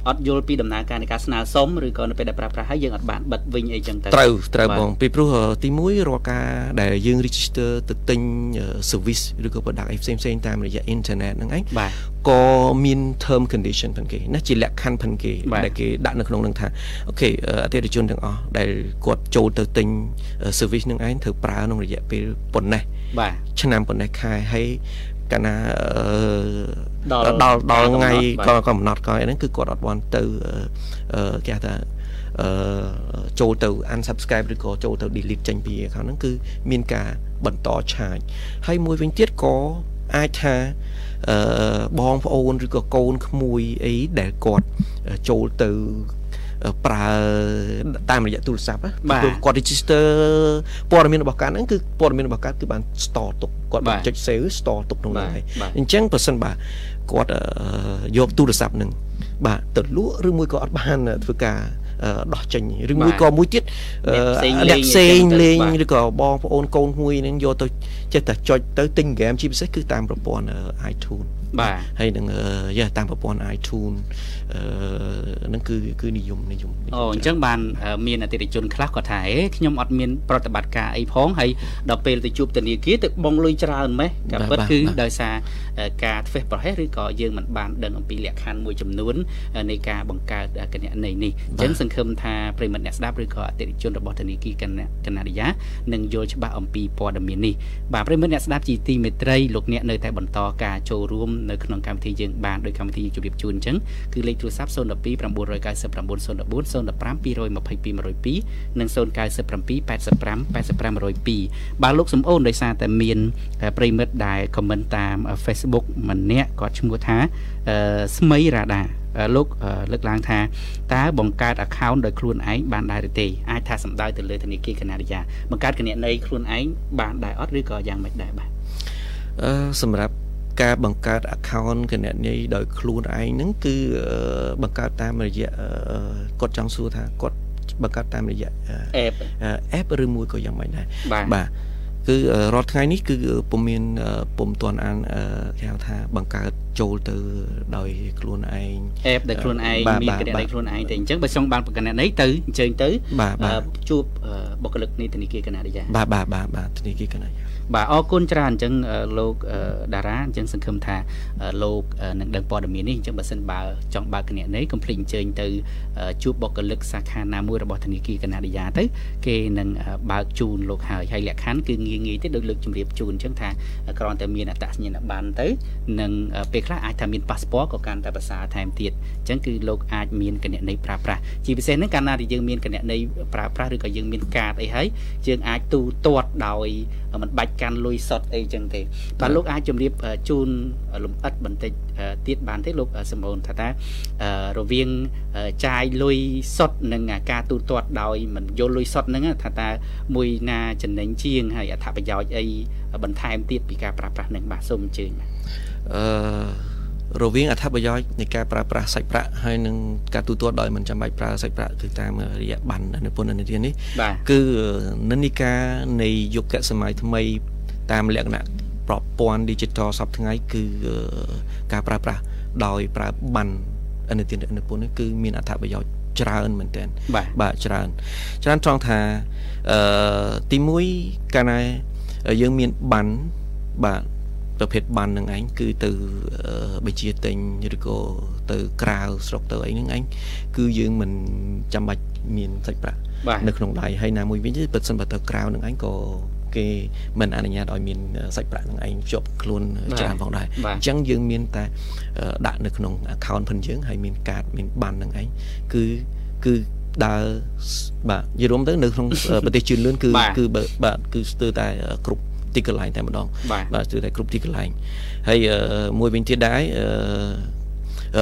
អត់យល់ពីដំណើរការនៃការស្នើសុំឬក៏នៅពេលដែលប្រើប្រាស់ហើយយើងអត់បានបិទវិញអីចឹងទៅត្រូវត្រូវបងពីព្រោះទី1រាល់ការដែលយើង register ទៅទិញ service ឬក៏ product អីផ្សេងផ្សេងតាមរយៈ internet ហ្នឹងឯងបាទក៏មាន term condition ផងគេណាជាលក្ខខណ្ឌផងគេដែលគេដាក់នៅក្នុងនឹងថាអូខេអតិថិជនទាំងអស់ដែលគាត់ចូលទៅទិញ service នឹងឯងត្រូវប្រើក្នុងរយៈពេលប៉ុណ្ណេះបាទឆ្នាំប៉ុណ្ណេះខែហើយកាលណាដល់ដល់ដល់ថ្ងៃក៏កំណត់ក៏ហ្នឹងគឺគាត់អត់បានទៅគេហៅថាអឺចូលទៅ unsubscribe ឬក៏ចូលទៅ delete ចេញពី account ហ្នឹងគឺមានការបន្តឆាចហើយមួយវិញទៀតក៏អាចថាអឺ បងប្អូនឬក៏កូនក្មួយអីដែលគាត់ចូលទៅប្រើតាមរយៈទូរស័ព្ទគាត់ register ព័ត៌មានរបស់ការហ្នឹងគឺព័ត៌មានរបស់ការគឺបាន store ទុកគាត់បានចុច save store ទុកក្នុងហ្នឹងហើយអញ្ចឹងប្រសិនបើគាត់យកទូរស័ព្ទហ្នឹងបាទទៅលក់ឬមួយក៏អត់បានធ្វើការ ដោះចេញឬមួយក៏មួយទៀតអ្នកផ្សេងលេងឬក៏បងប្អូនកូនមួយនឹងយកទៅចេះតែចុចទៅទិញហ្គេមជាពិសេសគឺតាមប្រព័ន្ធ iTunes បាទហើយនឹងយ៉ាតាមប្រព័ន្ធ iTunes អឺហ្នឹងគឺគឺនិយមនិយមអូអញ្ចឹងបានមានអតិថិជនខ្លះគាត់ថាអេខ្ញុំអត់មានប្រតិបត្តិការអីផងហើយដល់ពេលទៅជួបធនាគារទៅបងលុយច្រើនម៉េះក៏ពិតគឺដោយសារការធ្វេសប្រហែសឬក៏យើងមិនបានដឹងអំពីលក្ខខណ្ឌមួយចំនួននៃការបង្កើតគណនីនេះអញ្ចឹងសង្ឃឹមថាប្រិមត្តអ្នកស្ដាប់ឬក៏អតិថិជនរបស់ធនាគារកណាឌីយ៉ានឹងយល់ច្បាស់អំពីព័ត៌មាននេះបាទប្រិមត្តអ្នកស្ដាប់ជាទីមេត្រីលោកអ្នកនៅតែបន្តការចូលរួមនៅក្នុងកម្មវិធីយើងបានដោយកម្មវិធីជម្រាបជូនអញ្ចឹងគឺលេខទូរស័ព្ទ012 999 014 015 222និង097 85 85បាទលោកសំអូនដោយសារតែមានប្រិមិត្តដែលខមមិនតាម Facebook ម្នាក់គាត់ឈ្មោះថាស្មីរ៉ាដា លោកលើកឡើងថាតើបង្កើត account ដោយខ្លួនឯងបានដែរឬទេអាចថាសំដៅទៅលើធនាគារកណាឌីយ៉ាបង្កើតគណនីខ្លួនឯងបានដែរអត់ឬក៏យ៉ាងម៉េចដែរបាទអឺសម្រាប់ការបង្កើត account គណនីដោយខ្លួនឯងហ្នឹងគឺបង្កើតតាមរយៈគាត់ចង់សួរថាគាត់បង្កើតតាមរយៈ app app ឬមួយក៏យ៉ាងម៉េចដែរបាទ គឺរាល់ថ្ងៃនេះគឺពុំមានពុំទាន់អានគេហៅថាបង្កើតចូលទៅដោយខ្លួនឯង app ដែលខ្លួនឯងមានគណនីខ្លួនឯងតែអញ្ចឹងបើចង់បានគណនីទៅអញ្ជើញទៅជួបបុគ្គលិកនៃធនាគារកណាឌីយ៉ាបាទបាទបាទបាទធនាគារកណាឌីយ៉ា បាទអរគុណច្រើនអញ្ចឹងលោកតារាអញ្ចឹងសង្ឃឹមថាលោកនឹងដឹងព័ត៌មាននេះអញ្ចឹងបើសិនបើចង់បើកគណនីកុំភ្លេចអញ្ជើញទៅជួបបុគ្គលិកសាខាណាមួយរបស់ធនាគារកណាឌីយ៉ាទៅគេនឹងបើកជូនលោកហើយហើយលក្ខខណ្ឌគឺងាយងាយទេដោយលើកជំរាបជូនអញ្ចឹងថាគ្រាន់តែមានអត្តសញ្ញាណប័ណ្ណទៅនឹងពេលខ្លះអាចថាមានប៉ាសពតក៏កាន់តែភាសាថែមទៀតអញ្ចឹងគឺលោកអាចមានគណនីប្រើប្រាស់ជាពិសេសហ្នឹងកាលណាដែលយើងមានគណនីប្រើប្រាស់ឬក៏យើងមានកាតអីហើយយើងអាចទូទាត់ដោយមិនបាច់កាន់លុយសុតអីចឹងទេបាទលោកអាចជម្រាបជូនលំអិតបន្តិចទៀតបានទេលោកសំអូនថាថារវាងចាយលុយសុតនិងការទូទាត់ដោយមិនយកលុយសុតហ្នឹងថាតើមួយណាចំណេញជាងហើយអត្ថប្រយោជន៍អីបន្ថែមទៀតពីការប្រើប្រាស់នឹងបាទសូមអញ្ជើញបាទអឺ រវាងអត្ថប្រយោជន៍នៃការប្រើប្រាស់សាច់ប្រាក់ហើយនិងការទូទាត់ដោយមិនចាំបាច់ប្រើសាច់ប្រាក់គឺតាមរយៈប័ណ្ណនិពន្ធនិទាននេះគឺនិន្នាការនៃយុគសម័យថ្មី តាមលក្ខណៈប្រព័ន្ធ digital សពថ្ងៃគឺការប្រើប្រាស់ដោយប្រើប័ណ្ណអនុទាននិពន្ធនេះគឺមានអត្ថប្រយោជន៍ច្រើនមែនទែនបាទច្រើនច្រើនត្រង់ថាអឺទី1កាលណាយើងមានប័ណ្ណបាទ ប្រភេទបាននឹងឯងគឺទៅបញ្ជាទិញឬក៏ទៅក្រៅស្រុកទៅអីហ្នឹងឯងគឺយើងមិនចាំបាច់មានសាច់ប្រាក់នៅក្នុងដៃហើយណាមួយវិញទេបើសិនបើទៅក្រៅនឹងឯងក៏គេមិនអនុញ្ញាតឲ្យមានសាច់ប្រាក់នឹងឯងជាប់ខ្លួនច្រើនផងដែរអញ្ចឹងយើងមានតែដាក់នៅក្នុង account ផងយើងហើយមានកាតមានបាននឹងឯងគឺគឺដើរបាទនិយាយរួមទៅនៅក្នុងប្រទេសជឿនលឿនគឺគឺបាទគឺស្ទើរតែគ្រប់ ទីកន្លែងតែម្ដងបាទស្ទើរតែគ្រប់ទីកន្លែងហើយមួយវិញទៀតដែរ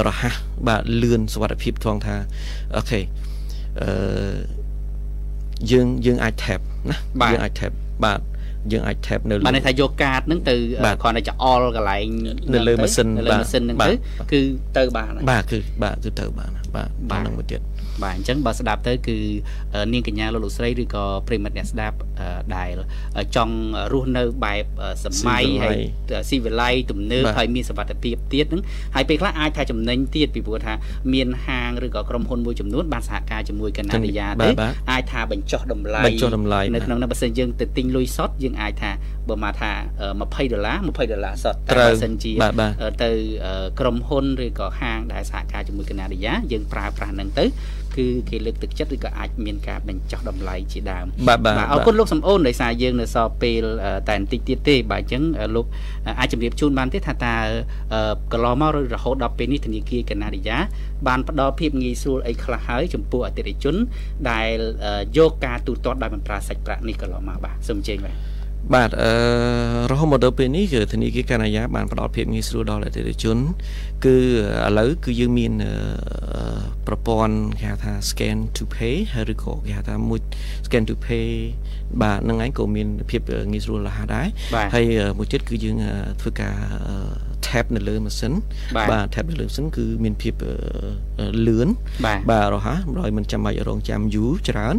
រហ័សបាទលឿនសុវត្ថិភាពថងថាអូខេអឺយើងយើងអាច tap ណាយើងអាច tap បាទយើងអាច tap នៅបាទន័យថាយកកាតហ្នឹងទៅគ្រាន់តែចអល់កន្លែងនៅលើម៉ាស៊ីនលើម៉ាស៊ីនហ្នឹងទៅគឺទៅបានបាទគឺបាទគឺទៅបានបាទបាទនឹងមួយទៀត បាទអញ្ចឹងបើស្ដាប់ទៅគឺនាងកញ្ញាលោកលោកស្រីឬក៏ប្រិមិត្តអ្នកស្ដាប់ដែលចង់រស់នៅបែបសម័យហើយស៊ីវិល័យទំនើបហើយមានសវត្ថភាពទៀតហ្នឹងហើយពេលខ្លះអាចថាចំណេញទៀតពីព្រោះថាមានហាងឬក៏ក្រុមហ៊ុនមួយចំនួនបានសហការជាមួយកណាឌីយ៉ាទៅអាចថាបញ្ចុះតម្លៃបញ្ចុះតម្លៃនៅក្នុងនោះបើសិនយើងទៅទិញលុយសុទ្ធយើងអាចថាបើមកថា20ដុល្លារ20ដុល្លារសុទ្ធតែបើសិនជាទៅក្រុមហ៊ុនឬក៏ហាងដែលសហការជាមួយកណាឌីយ៉ាយើងប្រើប្រាស់ហ្នឹងទៅ គឺគេលើកទឹកចិត្តឬក៏អាចមានការបញ្ចុះតម្លៃជាដើមបាទបាទអរគុណលោកសំអូនដោយសារយើងនៅសល់ពេលតែបន្តិចទៀតទេបាទអញ្ចឹងលោកអាចជម្រាបជូនបានទេថាតើកន្លងមករហូតដល់ពេលនេះធនាគារកណាឌីយ៉ាបានផ្ដល់ភាពងាយស្រួលអីខ្លះហើយចំពោះអតិថិជន ដែលយកការទូទាត់ដោយមិនប្រើសាច់ប្រាក់នេះកន្លងមកបាទសូមអញ្ជើញបាទ បាទអឺរហូតមកដល់ពេលនេះគឺធនាគារកណាយ៉ាបានផ្ដល់ភាពងាយស្រួលដល់អតិថិជន គឺឥឡូវគឺយើងមានប្រព័ន្ធគេហៅថា scan to pay ហើយឬក៏គេហៅថាមួយ scan to pay បាទនឹងឯងក៏មានភាពងាយស្រួលរហ័សដែរហើយមួយទៀតគឺយើងធ្វើការ tap នៅលើម៉ាស៊ីនបាទ tap នៅលើម៉ាស៊ីនគឺមានភាពលឿនបាទរហ័សដោយមិនចាំបាច់រងចាំយូរច្រើន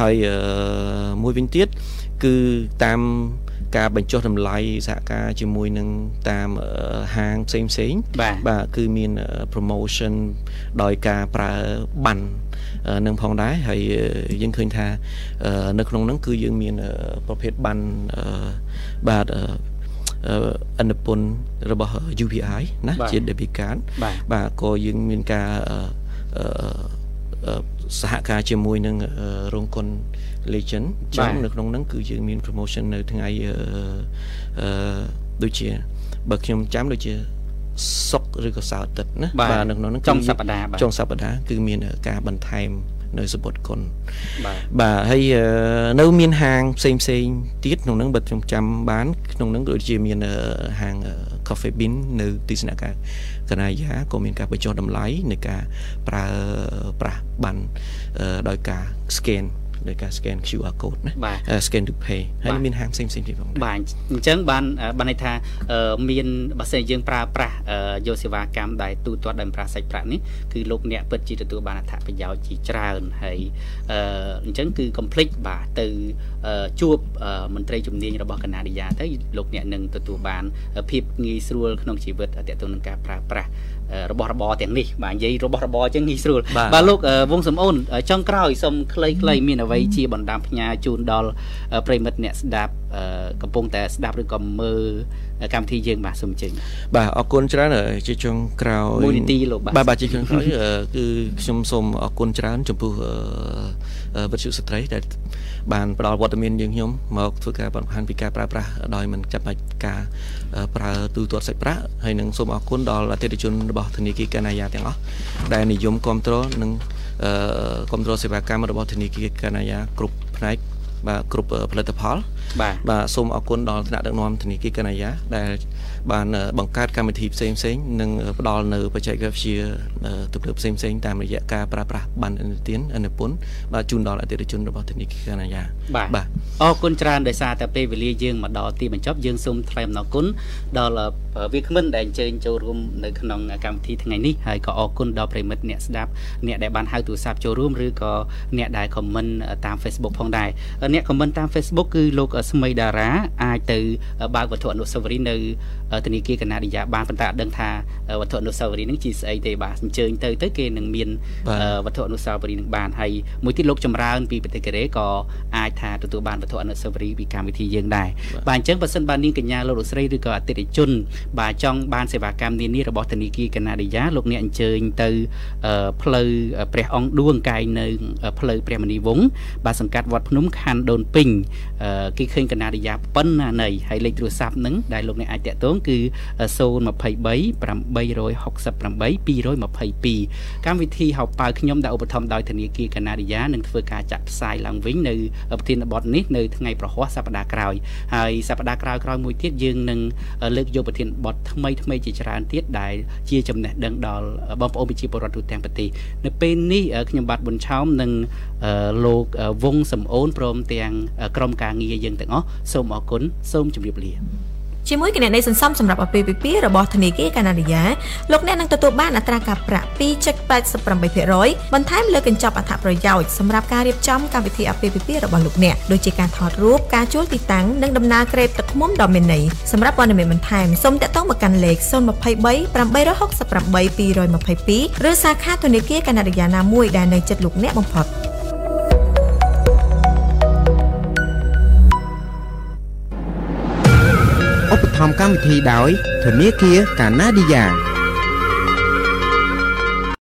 ហើយមួយវិញទៀតគឺ តាមការបញ្ចុះតម្លៃសហការជាមួយនឹងតាមហាងផ្សេងផ្សេងបាទគឺមាន promotion ដោយការប្រើបាននឹងផងដែរហើយយើងឃើញថានៅក្នុងហ្នឹងគឺយើងមានប្រភេទបានបាទអនុពន្ធរបស់ UPI ណាជា debit card បាទក៏យើងមានការសហការជាមួយនឹងរោងកុន Legend ចឹងនៅក្នុងហ្នឹងគឺយើងមាន promotion នៅថ្ងៃអឺដូចជាបើខ្ញុំចាំដូចជាសុកឬក៏សៅរ៍ទឹកណាបាទនៅក្នុងហ្នឹងចុងសប្តាហ៍ចុងសប្តាហ៍គឺមានការបន្ថែមនៅសពុតគុណបាទបាទហើយនៅមានហាងផ្សេងផ្សេងទៀតក្នុងហ្នឹងបើខ្ញុំចាំបាន ក្នុងហ្នឹងដូចជាមានហាង Coffee Bean នៅទីស្នាក់ការកណាយាក៏មានការបញ្ចុះតម្លៃនៃការប្រើប្រាស់បានដោយការ scan ដោយការ scan QR code ណា scan to pay ហើយមានហាងផ្សេងផ្សេងទៀតផងបាទអញ្ចឹងបានបានន័យថាមានបើសិនយើងប្រើប្រាស់យកសេវាកម្មដែលទូទាត់ដោយប្រើសាច់ប្រាក់នេះគឺលោកអ្នកពិតជាទទួលបានអត្ថប្រយោជន៍ជាច្រើនហើយអញ្ចឹងគឺ complete បាទទៅជួបមន្ត្រីជំនាញរបស់កណាឌីយ៉ាទៅលោកអ្នកនឹងទទួលបានភាពងាយស្រួលក្នុងជីវិតទាក់ទងនឹងការប្រើប្រាស់ របស់របរទាំងនេះបាទនិយាយរបស់របរអញ្ចឹងងាយស្រួលបាទលោកវងសំអូនចុងក្រោយសូមខ្លីៗមានអ្វីជាបណ្ដាំផ្ញើជូនដល់ប្រិមិត្តអ្នកស្ដាប់កំពុងតែស្ដាប់ឬក៏មើលកម្មវិធីយើងបាទសូមអញ្ជើញបាទអរគុណច្រើនជាចុងក្រោយមួយនាទីលោកបាទបាទជាចុងក្រោយគឺខ្ញុំសូមអរគុណច្រើនចំពោះវិទ្យុស្ត្រីដែលបានផ្ដល់វត្តមានយើងខ្ញុំមកធ្វើការបង្ហាញពីការប្រើប្រាស់ដោយមិនចាំបាច់ការ ប្រើទូទាត់សាច់ប្រាក់ហើយនឹងសូមអរគុណដល់អតិថិជនរបស់ធនាគារកាណាយ៉ាទាំងអស់ដែលនិយមគ្រប់គ្រងនិងគ្រប់គ្រងសេវាកម្មរបស់ធនាគារកាណាយ៉ាគ្រប់ផ្នែកបាទគ្រប់ផលិតផលបាទបាទសូមអរគុណដល់ថ្នាក់ដឹកនាំធនាគារកណាយាដែល បានបង្កើតកម្មវិធីផ្សេងផ្សេងនិងផ្ដល់នៅបច្ចេកវិទ្យាទំនើបផ្សេងផ្សេងតាមរយៈការប្រើប្រាស់បានអនុទានអនុពន្ធបាទជូនដល់អតិថិជនរបស់ធនាគារកណាយាបាទបាទអរគុណច្រើនដោយសារតែពេលវេលាយើងមកដល់ទីបញ្ចប់យើងសូមថ្លែងអំណរគុណដល់វាគ្មិនដែលអញ្ជើញចូលរួមនៅក្នុងកម្មវិធីថ្ងៃនេះហើយក៏អរគុណដល់ប្រិមិត្តអ្នកស្ដាប់អ្នកដែលបានហៅទូរស័ព្ទចូលរួមឬក៏អ្នកដែល comment តាម Facebook ផងដែរអ្នក comment តាម Facebook គឺលោកស្មីតារាអាចទៅបើកវត្ថុអនុស្សាវរីយ៍នៅ ធនាគារកណាឌីយ៉ាបានប៉ុន្តែអត់ដឹងថាវត្ថុអនុស្សាវរីយ៍នឹងជាស្អីទេបាទអញ្ជើញទៅទៅគេនឹងមានវត្ថុអនុស្សាវរីយ៍នឹងបានហើយមួយទៀតលោកចម្រើន ពីប្រទេសកូរ៉េក៏អាចថាទទួលបានវត្ថុអនុស្សាវរីយ៍ពីកម្មវិធីយើងដែរបាទអញ្ចឹងបើសិនបាននាងកញ្ញាលោកលោកស្រីឬក៏អតិថិជន បាទចង់បានសេវាកម្មនានារបស់ធនាគារកណាឌីយ៉ាលោកអ្នកអញ្ជើញទៅផ្លូវព្រះអង្គឌួងកាយនៅផ្លូវព្រះមនីវង្សបាទសង្កាត់វត្តភ្នំខណ្ឌដូនពេញគេឃើញកណាឌីយ៉ាប៉ុណ្ណាណីហើយលេខទូរស័ព្ទហ្នឹងដែលលោកអ្នកអាចតាក់ទងគឺ023 868 222កម្មវិធីហៅប៉ៅខ្ញុំដែលឧបត្ថម្ភដោយធនាគារកណាឌីយ៉ានឹងធ្វើការចាក់ផ្សាយឡើងវិញនៅប្រធានបទនេះនៅថ្ងៃប្រហ័សសប្តាហ៍ក្រោយហើយសប្តាហ៍ក្រោយក្រោយមួយទៀតយើងនឹងលើកយកប្រធានបទថ្មីថ្មីជាច្រើនទៀតដែលជាចំណេះដឹងដល់បងប្អូនប្រជាពលរដ្ឋទូទាំងប្រទេសនៅពេលនេះខ្ញុំបាទប៊ុនឆោមនិងលោកវងសំអូនព្រមទាំងក្រុមការងារយើងទាំងអស់សូមអរគុណសូមជម្រាបលា ជាមួយគណនីសន្សំសម្រាប់អាពាហ៍ពិពាហ៍របស់ធនាគារកាណាឌីយ៉ាលោកអ្នកនឹងទទួលបានអត្រាការប្រាក់2.88%បន្ថែមលើកញ្ចប់អត្ថប្រយោជន៍សម្រាប់ការរៀបចំកម្មវិធីអាពាហ៍ពិពាហ៍របស់លោកអ្នកដូចជាការថតរូបការជួលទីតាំងនិងដំណើរក្រេបទឹកឃ្មុំដ៏មានន័យសម្រាប់ព័ត៌មានបន្ថែមសូមតាក់ទងមកកាន់លេខ023 868 222ឬសាខាធនាគារកាណាឌីយ៉ាណាមួយដែលនៅជិតលោកអ្នកបំផុត។ ឧបត្ថម្ភកម្មវិធីដោយធនាគារកាណាឌីយ៉ា